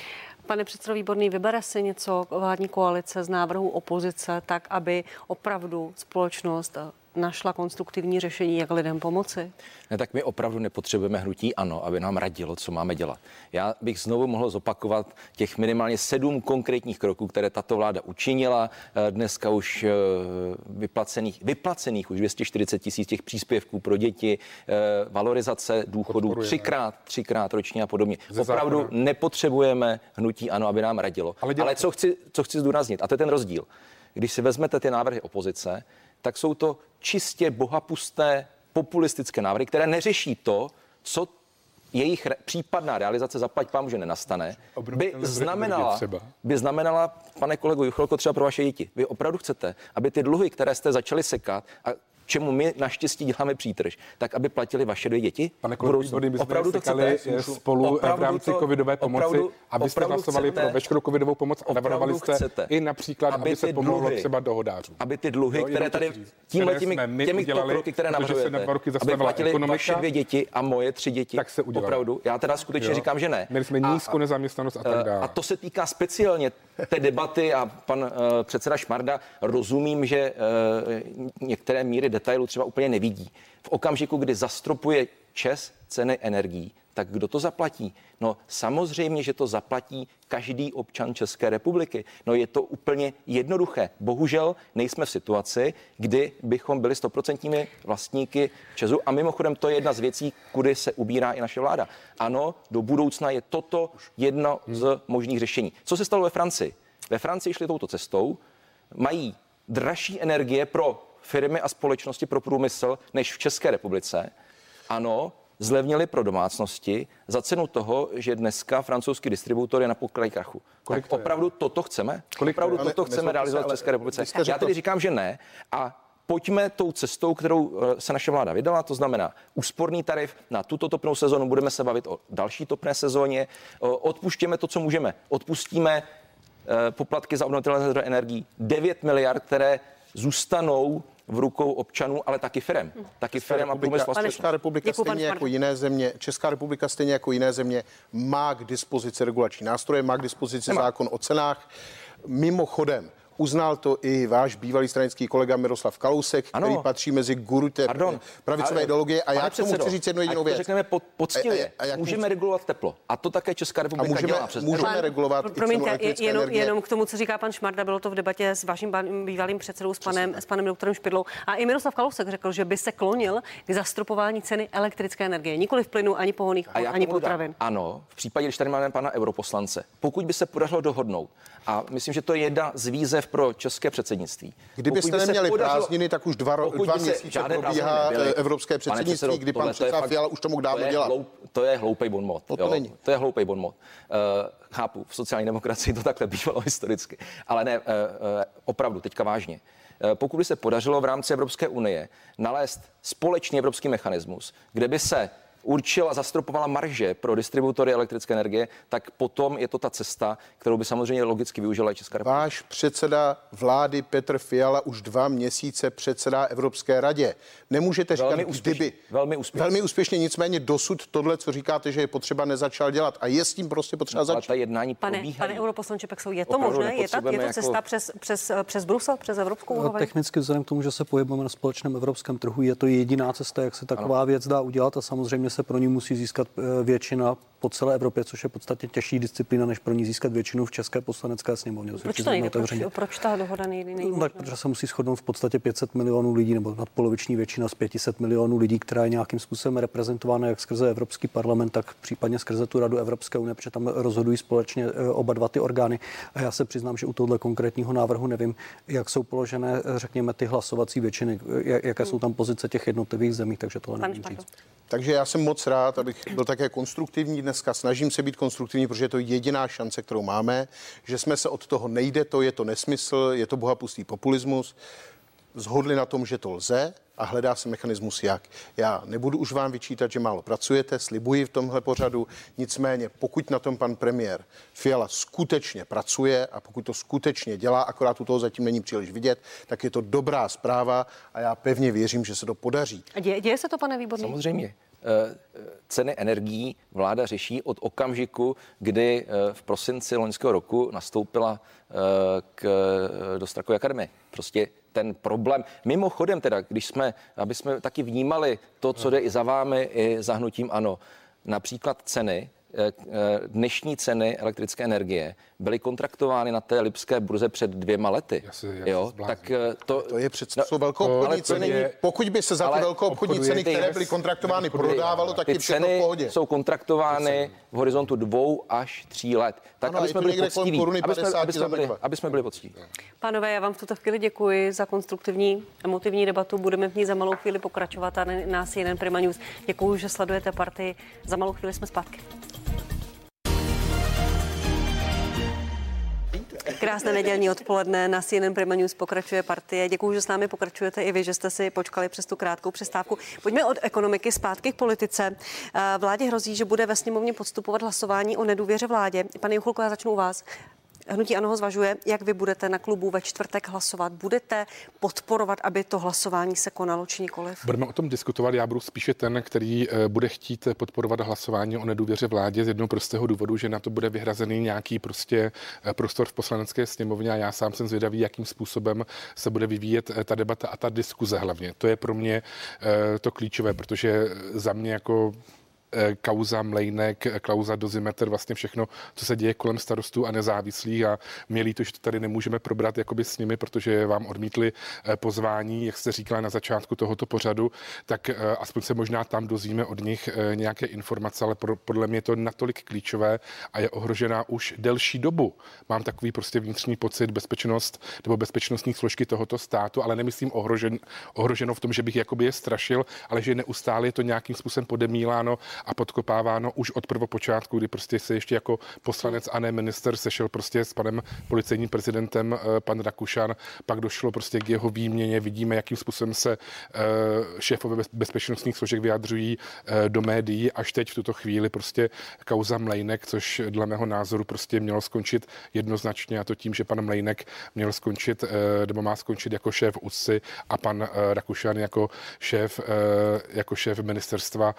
Pane předsedo Výborný, vybere si něco vládní koalice z návrhu opozice tak, aby opravdu společnost našla konstruktivní řešení, jak lidem pomoci? Ne, tak my opravdu nepotřebujeme hnutí ano, aby nám radilo, co máme dělat. Já bych znovu mohl zopakovat těch minimálně sedm konkrétních kroků, které tato vláda učinila. Eh, dneska už eh, vyplacených, vyplacených už 240 tisíc těch příspěvků pro děti, eh, valorizace důchodů třikrát, třikrát ročně a podobně. Ze opravdu zákona. nepotřebujeme hnutí ano, aby nám radilo. Ale, Ale co, chci, co chci zdůraznit, a to je ten rozdíl. Když si vezmete ty návrhy opozice, tak jsou to čistě bohapusté populistické návrhy, které neřeší to, co jejich re, případná realizace, zaplať pám, že nenastane, by znamenala, by znamenala, pane kolego Juchelko, třeba pro vaše děti. Vy opravdu chcete, aby ty dluhy, které jste začali sekat, a čemu my naštěstí děláme přítrž, tak aby platili vaše dvě děti? Pane Kolobý, opravdu to chcete? spolu opravdu v rámci to, covidové pomoci, opravdu, abyste hlasovali chcete, pro veškerou covidovou pomoc a navrhovali jste chcete, i například, aby, aby se pomohlo dluhy, třeba dohodářům. Aby ty dluhy, které tady tímhle těmi, těmi kroky, které navrhujete, aby platili vaše dvě děti a moje tři děti. Tak se udělalo. Opravdu, já teda skutečně říkám, že ne. Měli jsme nízkou nezaměstnanost a tak eh, dále. A to se týká speciálně té debaty a pan uh, předseda Šmarda rozumím, že uh, některé míry detailů třeba úplně nevidí. V okamžiku, kdy zastropuje Čes ceny energií, tak kdo to zaplatí? No samozřejmě, že to zaplatí každý občan České republiky. No je to úplně jednoduché. Bohužel nejsme v situaci, kdy bychom byli stoprocentními vlastníky Česu a mimochodem to je jedna z věcí, kudy se ubírá i naše vláda. Ano, do budoucna je toto jedno z možných řešení. Co se stalo ve Francii? Ve Francii šli touto cestou, mají dražší energie pro firmy a společnosti pro průmysl než v České republice. Ano, zlevnili pro domácnosti za cenu toho, že dneska francouzský distributor je na pokraji krachu. Kolik tak to opravdu je? toto chceme? Kolik opravdu to toto chceme realizovat v České republice? Já tedy říkám, že ne. A pojďme tou cestou, kterou eh, se naše vláda vydala, to znamená úsporný tarif na tuto topnou sezonu, budeme se bavit o další topné sezóně, odpuštěme to, co můžeme, odpustíme eh, poplatky za obnovitelné zdroje energií, 9 miliard, které zůstanou v rukou občanů, ale taky firem. Taky firem a průmyslu. Česká republika Děkuji, stejně jako jiné země, Česká republika stejně jako jiné země má k dispozici regulační nástroje, má k dispozici Nemá. zákon o cenách. Mimochodem, Uznal to i váš bývalý stranický kolega Miroslav Kalousek, ano. který patří mezi guru té Pardon. pravicové ale, ideologie. A já k tomu chci říct jednu jedinou věc. řekneme po, poctivě. A, a, a můžeme může... regulovat teplo. A to také Česká republika a můžeme, dělá přes Můžeme Pan, regulovat promiňte, i cenu jenom, jenom k tomu, co říká pan Šmarda, bylo to v debatě s vaším bývalým předsedou, s panem, s panem doktorem Špidlou. A i Miroslav Kalousek řekl, že by se klonil k zastropování ceny elektrické energie, nikoli v plynu, ani pohoných, ani potravin. Ano, v případě, když tady máme pana europoslance, pokud by se podařilo dohodnout, a myslím, že to je jedna z výzev pro české předsednictví. Kdybyste by neměli podařilo, prázdniny, tak už dva, dva měsíce probíhá evropské předsednictví, předsedo, kdy pan předseda Fiala už to mohl dávno dělat. Hloup, to je hloupý bonmot. No to, jo, není. to je hloupý bonmot. Uh, chápu, v sociální demokracii to takhle bývalo historicky. Ale ne, uh, uh, opravdu, teďka vážně pokud by se podařilo v rámci Evropské unie nalézt společný evropský mechanismus, kde by se určila, zastropovala marže pro distributory elektrické energie, tak potom je to ta cesta, kterou by samozřejmě logicky využila Česká republika. Váš předseda vlády Petr Fiala už dva měsíce předsedá Evropské radě. Nemůžete říkat, velmi úspěšně, kdyby. Velmi úspěšně. Velmi úspěšně, nicméně dosud tohle, co říkáte, že je potřeba, nezačal dělat. A je s tím prostě potřeba no, začít. ta jednání pane, pane europoslanče Pexou, je to Opravdu možné? Je, ta, je to cesta jako... přes, přes, přes Brusel, přes Evropskou úroveň? Technicky vzhledem k tomu, že se pohybujeme na společném evropském trhu, je to jediná cesta, jak se taková ano. věc dá udělat a samozřejmě se pro ní musí získat eh, většina po celé Evropě, což je podstatně těžší disciplína, než pro ní získat většinu v České poslanecké sněmovně. Proč to nejde? Proč, proč ta dohoda nejde? nejde no, tak, protože se musí shodnout v podstatě 500 milionů lidí, nebo nadpoloviční většina z 500 milionů lidí, která je nějakým způsobem reprezentována jak skrze Evropský parlament, tak případně skrze tu Radu Evropské unie, protože tam rozhodují společně eh, oba dva ty orgány. A já se přiznám, že u tohle konkrétního návrhu nevím, jak jsou položené, eh, řekněme, ty hlasovací většiny, jaké jsou tam pozice těch jednotlivých zemí, takže tohle nevím říct. Takže já jsem moc rád, abych byl také konstruktivní dneska. Snažím se být konstruktivní, protože je to jediná šance, kterou máme, že jsme se od toho nejde, to je to nesmysl, je to bohapustý populismus. Zhodli na tom, že to lze a hledá se mechanismus jak. Já nebudu už vám vyčítat, že málo pracujete, slibuji v tomhle pořadu, nicméně pokud na tom pan premiér Fiala skutečně pracuje a pokud to skutečně dělá, akorát u toho zatím není příliš vidět, tak je to dobrá zpráva a já pevně věřím, že se to podaří. A děje, děje se to, pane Výborný? Samozřejmě. Eh, ceny energií vláda řeší od okamžiku, kdy eh, v prosinci loňského roku nastoupila eh, k, do Strakové akademie. Prostě ten problém. Mimochodem teda, když jsme, aby jsme taky vnímali to, co jde i za vámi, i za hnutím ano, například ceny dnešní ceny elektrické energie byly kontraktovány na té lipské burze před dvěma lety. Já si, já jo, tak eh, to, to je přece no, velkou obchodní ceny. Je, pokud by se za ty velkou obchodní ceny, které byly kontraktovány, prodávalo, tak ty je všechno v pohodě. jsou kontraktovány v horizontu dvou až tří let. Tak ano, aby jsme byli poctiví. Aby jsme, aby, jsme byli, aby jsme byli poctiví. Pánové, já vám v tuto chvíli děkuji za konstruktivní emotivní debatu. Budeme v ní za malou chvíli pokračovat a nás jeden Prima News. Děkuji, že sledujete partii. Za malou chvíli jsme zpátky. Krásné nedělní odpoledne na CNN Prima News pokračuje partie. Děkuji, že s námi pokračujete i vy, že jste si počkali přes tu krátkou přestávku. Pojďme od ekonomiky zpátky k politice. Eh, vládě hrozí, že bude ve sněmovně podstupovat hlasování o nedůvěře vládě. Pane Jucholko, já začnu u vás. Hnutí Ano ho zvažuje, jak vy budete na klubu ve čtvrtek hlasovat. Budete podporovat, aby to hlasování se konalo či nikoliv? Budeme o tom diskutovat. Já budu spíše ten, který eh, bude chtít podporovat hlasování o nedůvěře vládě z jednoho prostého důvodu, že na to bude vyhrazený nějaký prostě eh, prostor v poslanecké sněmovně a já sám jsem zvědavý, jakým způsobem se bude vyvíjet eh, ta debata a ta diskuze hlavně. To je pro mě to klíčové, protože za mě jako Eh, kauza Mlejnek, kauza Dozimetr, vlastně všechno, co se děje kolem starostů a nezávislých a měli to, že to tady nemůžeme probrat jakoby s nimi, protože vám odmítli eh, pozvání, jak jste říkala na začátku tohoto pořadu, tak eh, aspoň se možná tam dozvíme od nich nějaké informace, ale podle mě je to natolik klíčové a je ohrožená už delší dobu. Mám takový prostě vnitřní pocit bezpečnost nebo bezpečnostní složky tohoto státu, ale nemyslím ohrožen, ohroženo v tom, že bych jakoby je strašil, ale že neustále je to nějakým způsobem podemíláno a podkopáváno už od prvopočátku, kdy prostě se ještě jako poslanec a ne minister sešel prostě s panem policejním prezidentem eh, pan Rakušan, pak došlo prostě k jeho výměně, vidíme, jakým způsobem se eh, šéfové bezpečnostních složek vyjadřují eh, do médií, až teď v tuto chvíli prostě kauza Mlejnek, což dle mého názoru prostě mělo skončit jednoznačně a to tím, že pan Mlejnek měl skončit, nebo má skončit jako šéf UCI a pan Rakušan jako šéf, jako šéf ministerstva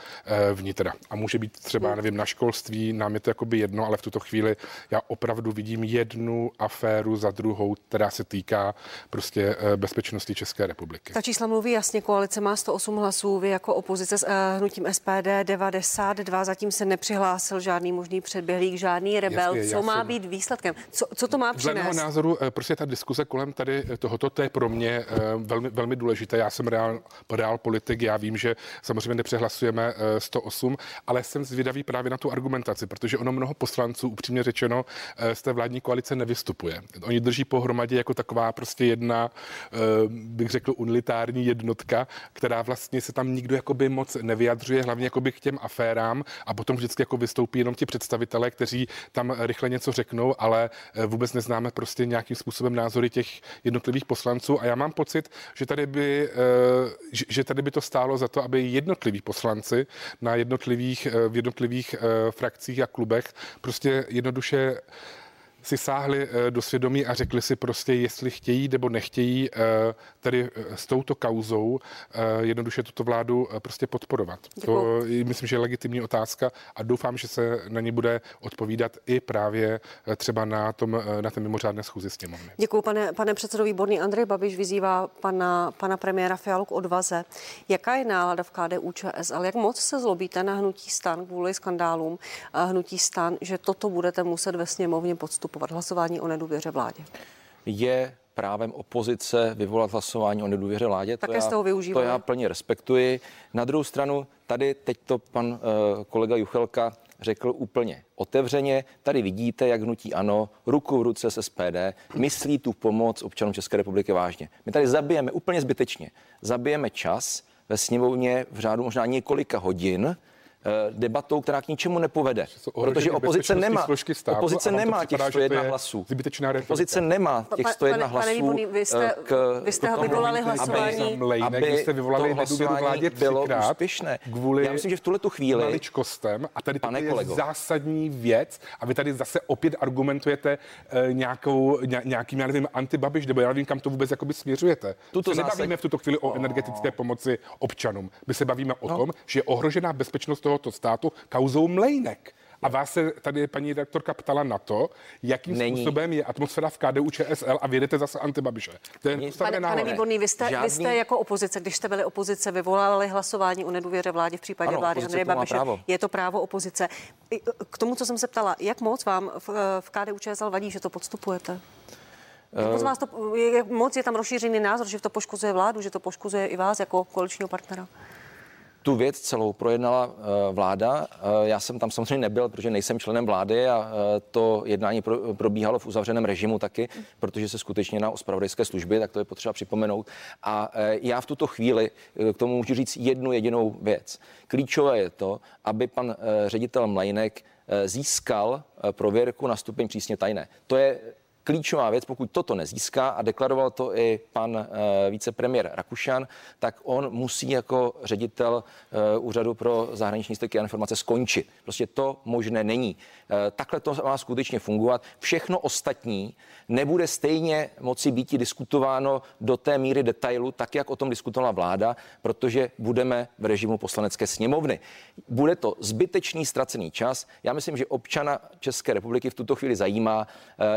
vnitra a může být třeba, hmm. nevím, na školství, nám je to jakoby jedno, ale v tuto chvíli já opravdu vidím jednu aféru za druhou, která se týká prostě eh, bezpečnosti České republiky. Ta čísla mluví jasně, koalice má 108 hlasů, vy jako opozice s uh, hnutím SPD 92, zatím se nepřihlásil žádný možný předběhlík, žádný rebel. Jasně, co má jsem... být výsledkem? Co, co to má přinést? Dle mého názoru, eh, prostě ta diskuse kolem tady tohoto, to je pro mě velmi, velmi důležité. Já jsem reál, reál politik, já vím, že samozřejmě nepřehlasujeme 108, ale jsem zvědavý právě na tu argumentaci, protože ono mnoho poslanců, upřímně řečeno, eh, z té vládní koalice nevystupuje. Oni drží pohromadě jako taková prostě jedna, eh, bych řekl, unitární jednotka, která vlastně se tam nikdo jakoby moc nevyjadřuje, hlavně jakoby k těm aférám a potom vždycky jako vystoupí jenom ti představitelé, kteří tam rychle něco řeknou, ale eh, vůbec neznáme prostě nějakým způsobem názory těch jednotlivých poslanců a já mám pocit, že tady by, že tady by to stálo za to, aby jednotliví poslanci na jednotlivých jednotlivých, eh, v jednotlivých eh, frakcích a klubech. Prostě jednoduše si sáhli eh, do svědomí a řekli si prostě, jestli chtějí nebo nechtějí eh, tady eh, s touto kauzou jednoduše tuto vládu prostě podporovat. Děkuju. To myslím, že je legitimní otázka a doufám, že se na ně bude odpovídat i právě třeba na, tom, na té mimořádné schůzi sněmovny. Děkuji, pane, pane předsedo výborný. Andrej Babiš vyzývá pana, pana premiéra Fialu k odvaze. Jaká je nálada v KDU ČSL? Jak moc se zlobíte na hnutí stan kvůli skandálům hnutí stan, že toto budete muset ve sněmovně podstupovat? Postupovat hlasování o nedůvěře vládě? Je právem opozice vyvolat hlasování o nedůvěře vládě. Také to, já, toho to já plně respektuji. Na druhou stranu, tady teď to pan uh, kolega Juchelka řekl úplně otevřeně. Tady vidíte, jak hnutí ano, ruku v ruce se SPD, myslí tu pomoc občanům České republiky vážně. My tady zabijeme úplně zbytečně. Zabijeme čas ve sněmovně v řádu možná několika hodin, debatou, která k ničemu nepovede. Protože opozice nemá, státu, opozice nemá těch 101 hlasů. Opozice nemá těch 101 hlasů. Pane Výborný, vy jste, eh, k, vy jste ho vyvolali hlasování. Aby, aby jste vyvolali to hlasování vládě bylo úspěšné. Kvůli Já myslím, že v tuhle tu chvíli... Maličkostem a tady pane je kolego. zásadní věc a vy tady zase opět argumentujete uh, nějakou, ně, nějakým, já nevím, antibabiš, nebo já nevím, kam to vůbec jakoby směřujete. Tuto se nebavíme v tuto chvíli o energetické pomoci občanům. My se bavíme o no. tom, že je ohrožená bezpečnost tohoto státu kauzou Mlejnek. A vás se tady paní redaktorka ptala na to, jakým Není. způsobem je atmosféra v KDU ČSL a vědete zase antibabiše. To je pane, pane Výborný, vy jste, Žádný... vy jste jako opozice, když jste byli opozice, vyvolali hlasování o nedůvěře vládě v případě ano, vlády Andreje Babiše. Je to právo opozice. K tomu, co jsem se ptala, jak moc vám v, v KDU ČSL vadí, že to podstupujete? Jak moc, vás to, jak moc je tam rozšířený názor, že to poškozuje vládu, že to poškozuje i vás jako koaličního partnera? Tu věc celou projednala uh, vláda. Uh, já jsem tam samozřejmě nebyl, protože nejsem členem vlády a uh, to jednání pro, probíhalo v uzavřeném režimu taky, protože se skutečně na spravodajské služby, tak to je potřeba připomenout. A já v tuto chvíli k tomu můžu říct jednu jedinou věc. Klíčové je to, aby pan ředitel Mlajnek získal prověrku na stupeň přísně tajné. To je klíčová věc, pokud toto nezíská, a deklaroval to i pan uh, vicepremiér Rakušan, tak on musí jako ředitel uh, úřadu pro zahraniční styky a informace skončit. Prostě to možné není. Uh, takhle to má skutečně fungovat. Všechno ostatní nebude stejně moci být diskutováno do té míry detailu, tak jak o tom diskutovala vláda, protože budeme v režimu poslanecké sněmovny. Bude to zbytečný ztracený čas. Já myslím, že občana České republiky v tuto chvíli zajímá,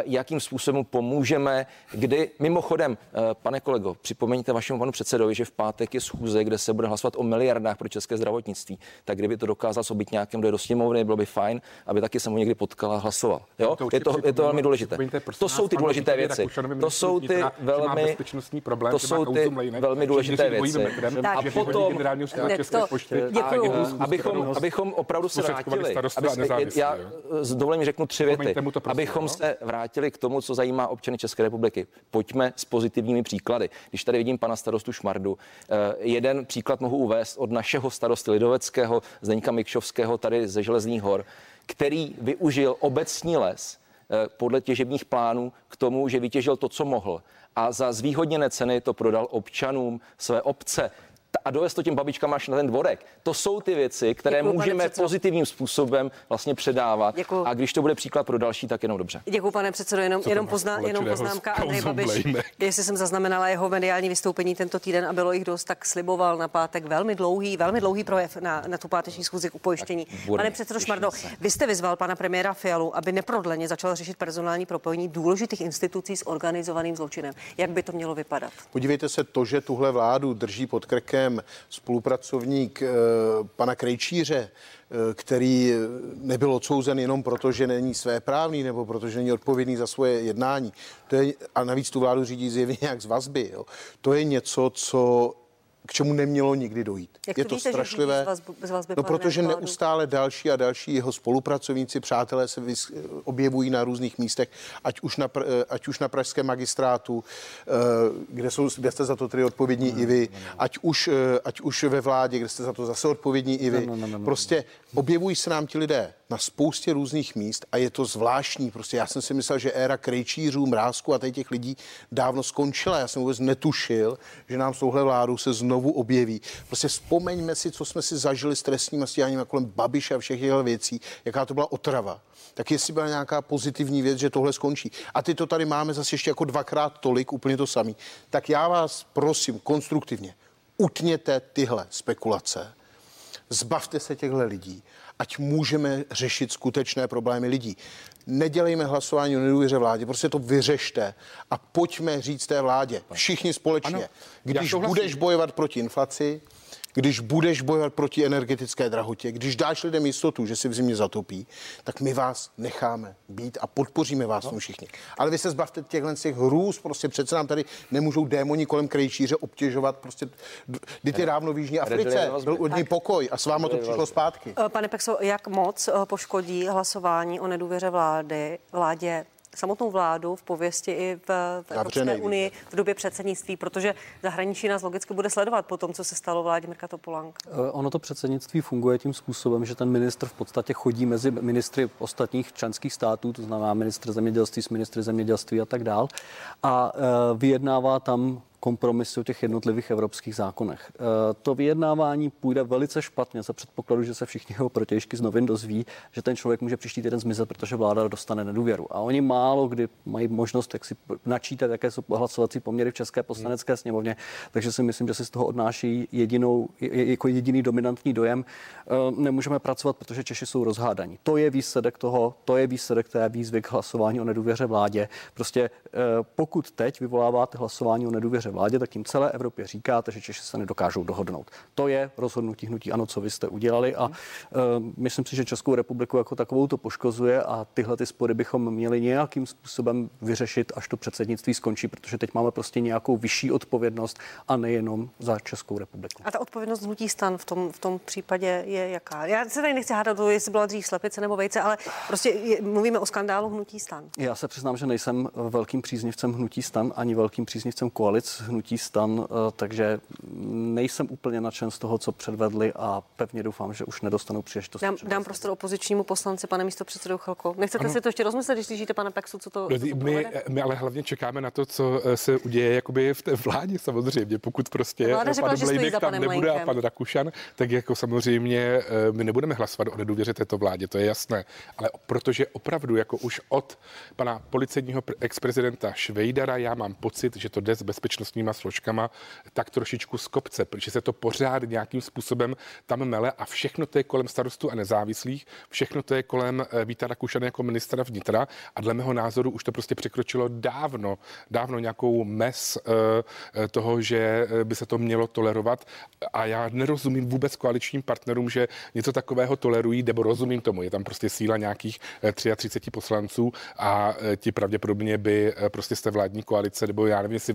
jakým způsobem způsobem pomůžeme, kdy mimochodem, eh, pane kolego, připomeňte vašemu panu předsedovi, že v pátek je schůze, kde se bude hlasovat o miliardách pro české zdravotnictví. Tak kdyby to dokázal sobit nějakým do sněmovny, bylo by fajn, aby taky se mu někdy potkal a hlasoval. Jo? To je, to, je to velmi důležité. To jsou ty důležité věci. To jsou ty velmi, to jsou ty velmi důležité věci. A potom, abychom, abychom opravdu se vrátili, já s dovolením řeknu tři věty, abychom se vrátili k tomu, co zajímá občany České republiky. Pojďme s pozitivními příklady. Když tady vidím pana starostu Šmardu, eh, jeden příklad mohu uvést od našeho starosty Lidoveckého, Zdeňka Mikšovského, tady ze Železných hor, který využil obecní les eh, podle těžebních plánů k tomu, že vytěžil to, co mohl a za zvýhodněné ceny to prodal občanům své obce a dovést to těm babičkám až na ten dvorek. To jsou ty věci, které Děkuju, můžeme pozitivním způsobem vlastně předávat. Děkuju. A když to bude příklad pro další, tak jenom dobře. Děkuji, pane předsedo. Jenom, jenom, pozná, jenom poznámka Andrej Babiš. Jestli jsem zaznamenala jeho mediální vystoupení tento týden a bylo jich dost, tak sliboval na pátek velmi dlouhý, velmi dlouhý projev na, na tu páteční schůzi k upojištění. Pane předsedo Šmardo, vy jste vyzval pana premiéra Fialu, aby neprodleně začal řešit personální propojení důležitých institucí s organizovaným zločinem. Jak by to mělo vypadat? Podívejte se, to, že tuhle vládu drží pod krkem Krkem spolupracovník eh, pana Krejčíře, eh, který nebyl odsouzen jenom proto, že není své právný nebo protože není odpovědný za svoje jednání. To je, a navíc tu vládu řídí zjevně jak z vazby. Jo. To je něco, co k čemu nemělo nikdy dojít. Jak je to, víte, strašlivé. Že vazbu, no, protože vládu? neustále další a další jeho spolupracovníci, přátelé se vys, objevují na různých místech, ať už na, ať už na pražském magistrátu, eh, kde, jsou, kde jste za to tedy odpovědní no, i vy, no, no. Ať, už, eh, ať už ve vládě, kde jste za to zase odpovědní i vy. No, no, no, no, prostě objevují se nám ti lidé na spoustě různých míst a je to zvláštní. Prostě já jsem si myslel, že éra krejčířů, mrázku a těch lidí dávno skončila. Já jsem vůbec netušil, že nám s touhle vládou se znovu objeví. Prostě vzpomeňme si, co jsme si zažili s trestním stíháním kolem Babiše a všech těchto věcí, jaká to byla otrava. Tak jestli byla nějaká pozitivní věc, že tohle skončí. A ty to tady máme zase ještě jako dvakrát tolik, úplně to samý. Tak já vás prosím konstruktivně, utněte tyhle spekulace, zbavte se těchto lidí ať můžeme řešit skutečné problémy lidí. Nedělejme hlasování o nedůvěře vládě, prostě to vyřešte a pojďme říct té vládě, všichni společně, ano, když budeš bojovat proti inflaci, když budeš bojovat proti energetické drahotě, když dáš lidem jistotu, že si v zimě zatopí, tak my vás necháme být a podpoříme vás no. všichni. Ale vy se zbavte těchhle těch hrůz, prostě přece nám tady nemůžou démoni kolem krejčíře obtěžovat, prostě kdy je dávno v Jižní Africe, byl od ní pokoj a s vámi to přišlo zpátky. Pane Pexo, jak moc eh, poškodí hlasování o nedůvěře vlády, vládě samotnou vládu v pověsti i v, v Evropské unii v době předsednictví, protože zahraničí nás logicky bude sledovat po tom, co se stalo vládě Mirka Topolánka. Eh, ono to předsednictví funguje tím způsobem, že ten ministr v podstatě chodí mezi ministry ostatních členských států, to znamená ministr zemědělství s ministry zemědělství a tak dál, a eh, vyjednává tam kompromisy o těch jednotlivých evropských zákonech. E, to vyjednávání půjde velice špatně za předpokladu, že se všichni jeho protěžky z novin dozví, že ten člověk může příští týden zmizet, protože vláda dostane nedůvěru. A oni málo kdy mají možnost jak si načítat, jaké jsou hlasovací poměry v České poslanecké sněmovně, takže si myslím, že si z toho odnáší jedinou, jako jediný dominantní dojem. E, nemůžeme pracovat, protože Češi jsou rozhádaní. To je výsledek toho, to je výsledek té výzvy k hlasování o nedůvěře vládě. Prostě e, pokud teď vyvoláváte hlasování o nedůvěře vládě, tak tím celé Evropě říkáte, že Češi se nedokážou dohodnout. To je rozhodnutí hnutí ano, co vy jste udělali a uh, myslím si, že Českou republiku jako takovou to poškozuje a tyhle ty spory bychom měli nějakým způsobem vyřešit, až to předsednictví skončí, protože teď máme prostě nějakou vyšší odpovědnost a nejenom za Českou republiku. A ta odpovědnost hnutí stan v tom, v tom případě je jaká? Já se tady nechci hádat, jestli byla dřív slepice nebo vejce, ale prostě je, mluvíme o skandálu hnutí stan. Já se přiznám, že nejsem velkým příznivcem hnutí stan ani velkým příznivcem koalic hnutí stan, eh, takže nejsem úplně nadšen z toho, co předvedli a pevně doufám, že už nedostanou příležitost. Dám, dám prostor opozičnímu poslanci, pane místo předsedou Chalko. Nechcete ano. si to ještě rozmyslet, když slyšíte pana Pexu, co to, co to my, my, ale hlavně čekáme na to, co eh, se uděje jakoby v té vládě samozřejmě. Pokud prostě Vláda řekla, pan Blejnek tam nebude a pan Rakušan, tak jako samozřejmě eh, my nebudeme hlasovat o nedůvěře této vládě, to je jasné. Ale protože opravdu jako už od pana policejního ex-prezidenta Švejdara já mám pocit, že to jde s bezpečnostníma složkama tak trošičku z kopce, protože se to pořád nějakým způsobem tam mele a všechno to je kolem starostů a nezávislých, všechno to je kolem eh, Víta Rakušana jako ministra vnitra a dle mého názoru už to prostě překročilo dávno, dávno nějakou mes uh, toho, že by se to mělo tolerovat. A já nerozumím vůbec koaličním partnerům, že něco takového tolerují, nebo rozumím tomu, je tam prostě síla nějakých 33 poslanců a ti pravděpodobně by prostě z té vládní koalice, nebo já nevím, jestli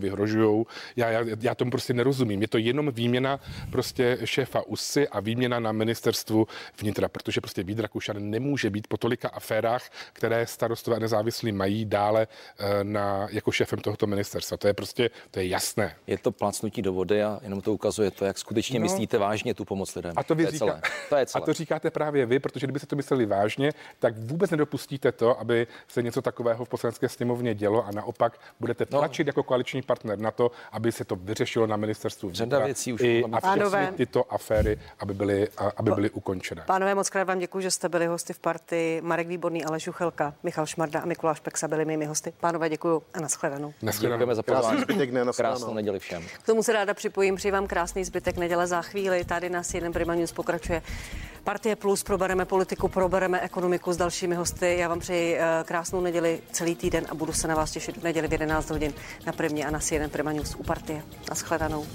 vyhrožujou. Já, já, já tomu prostě nerozumím. Je to jenom výměna prostě šéfa USY a výměna na ministerstvu vnitra, protože prostě Vít Rakušan nemůže být po tolika aférách, které starostové a nezávislí mají dále eh, na, jako šéfem tohoto ministerstva. To je prostě, to je jasné. Je to plácnutí do vody a jenom to ukazuje to, jak skutečně no. myslíte vážně tu pomoc lidem. A to, vy to, říká, celé. to je celé. A to říkáte právě vy, protože kdyby se to mysleli vážně, tak vůbec nedopustíte to, aby se něco takového v poslanecké sněmovně dělo a naopak budete no. tlačit no. jako koaliční partner na to, aby se to vyřešilo na ministerstvu Řada věcí už i a tyto aféry, aby byly, aby byly ukončené. Pánové, moc krát vám děkuji, že jste byli hosty v partii. Marek Výborný, Aleš Žuchelka, Michal Šmarda a Mikuláš Peksa byli mými hosty. Pánové, děkuji a nashledanou. Děkujeme za pozvání. Krásnou neděli všem. K tomu se ráda připojím, přeji vám krásný zbytek neděle za chvíli. Tady na jeden Prima News pokračuje Partie Plus, probereme politiku, probereme ekonomiku s dalšími hosty. Já vám přeji eh, krásnou neděli celý týden a budu se na vás těšit v neděli v 11 hodin na Primě a na jeden Prima News u partie. Naschledanou.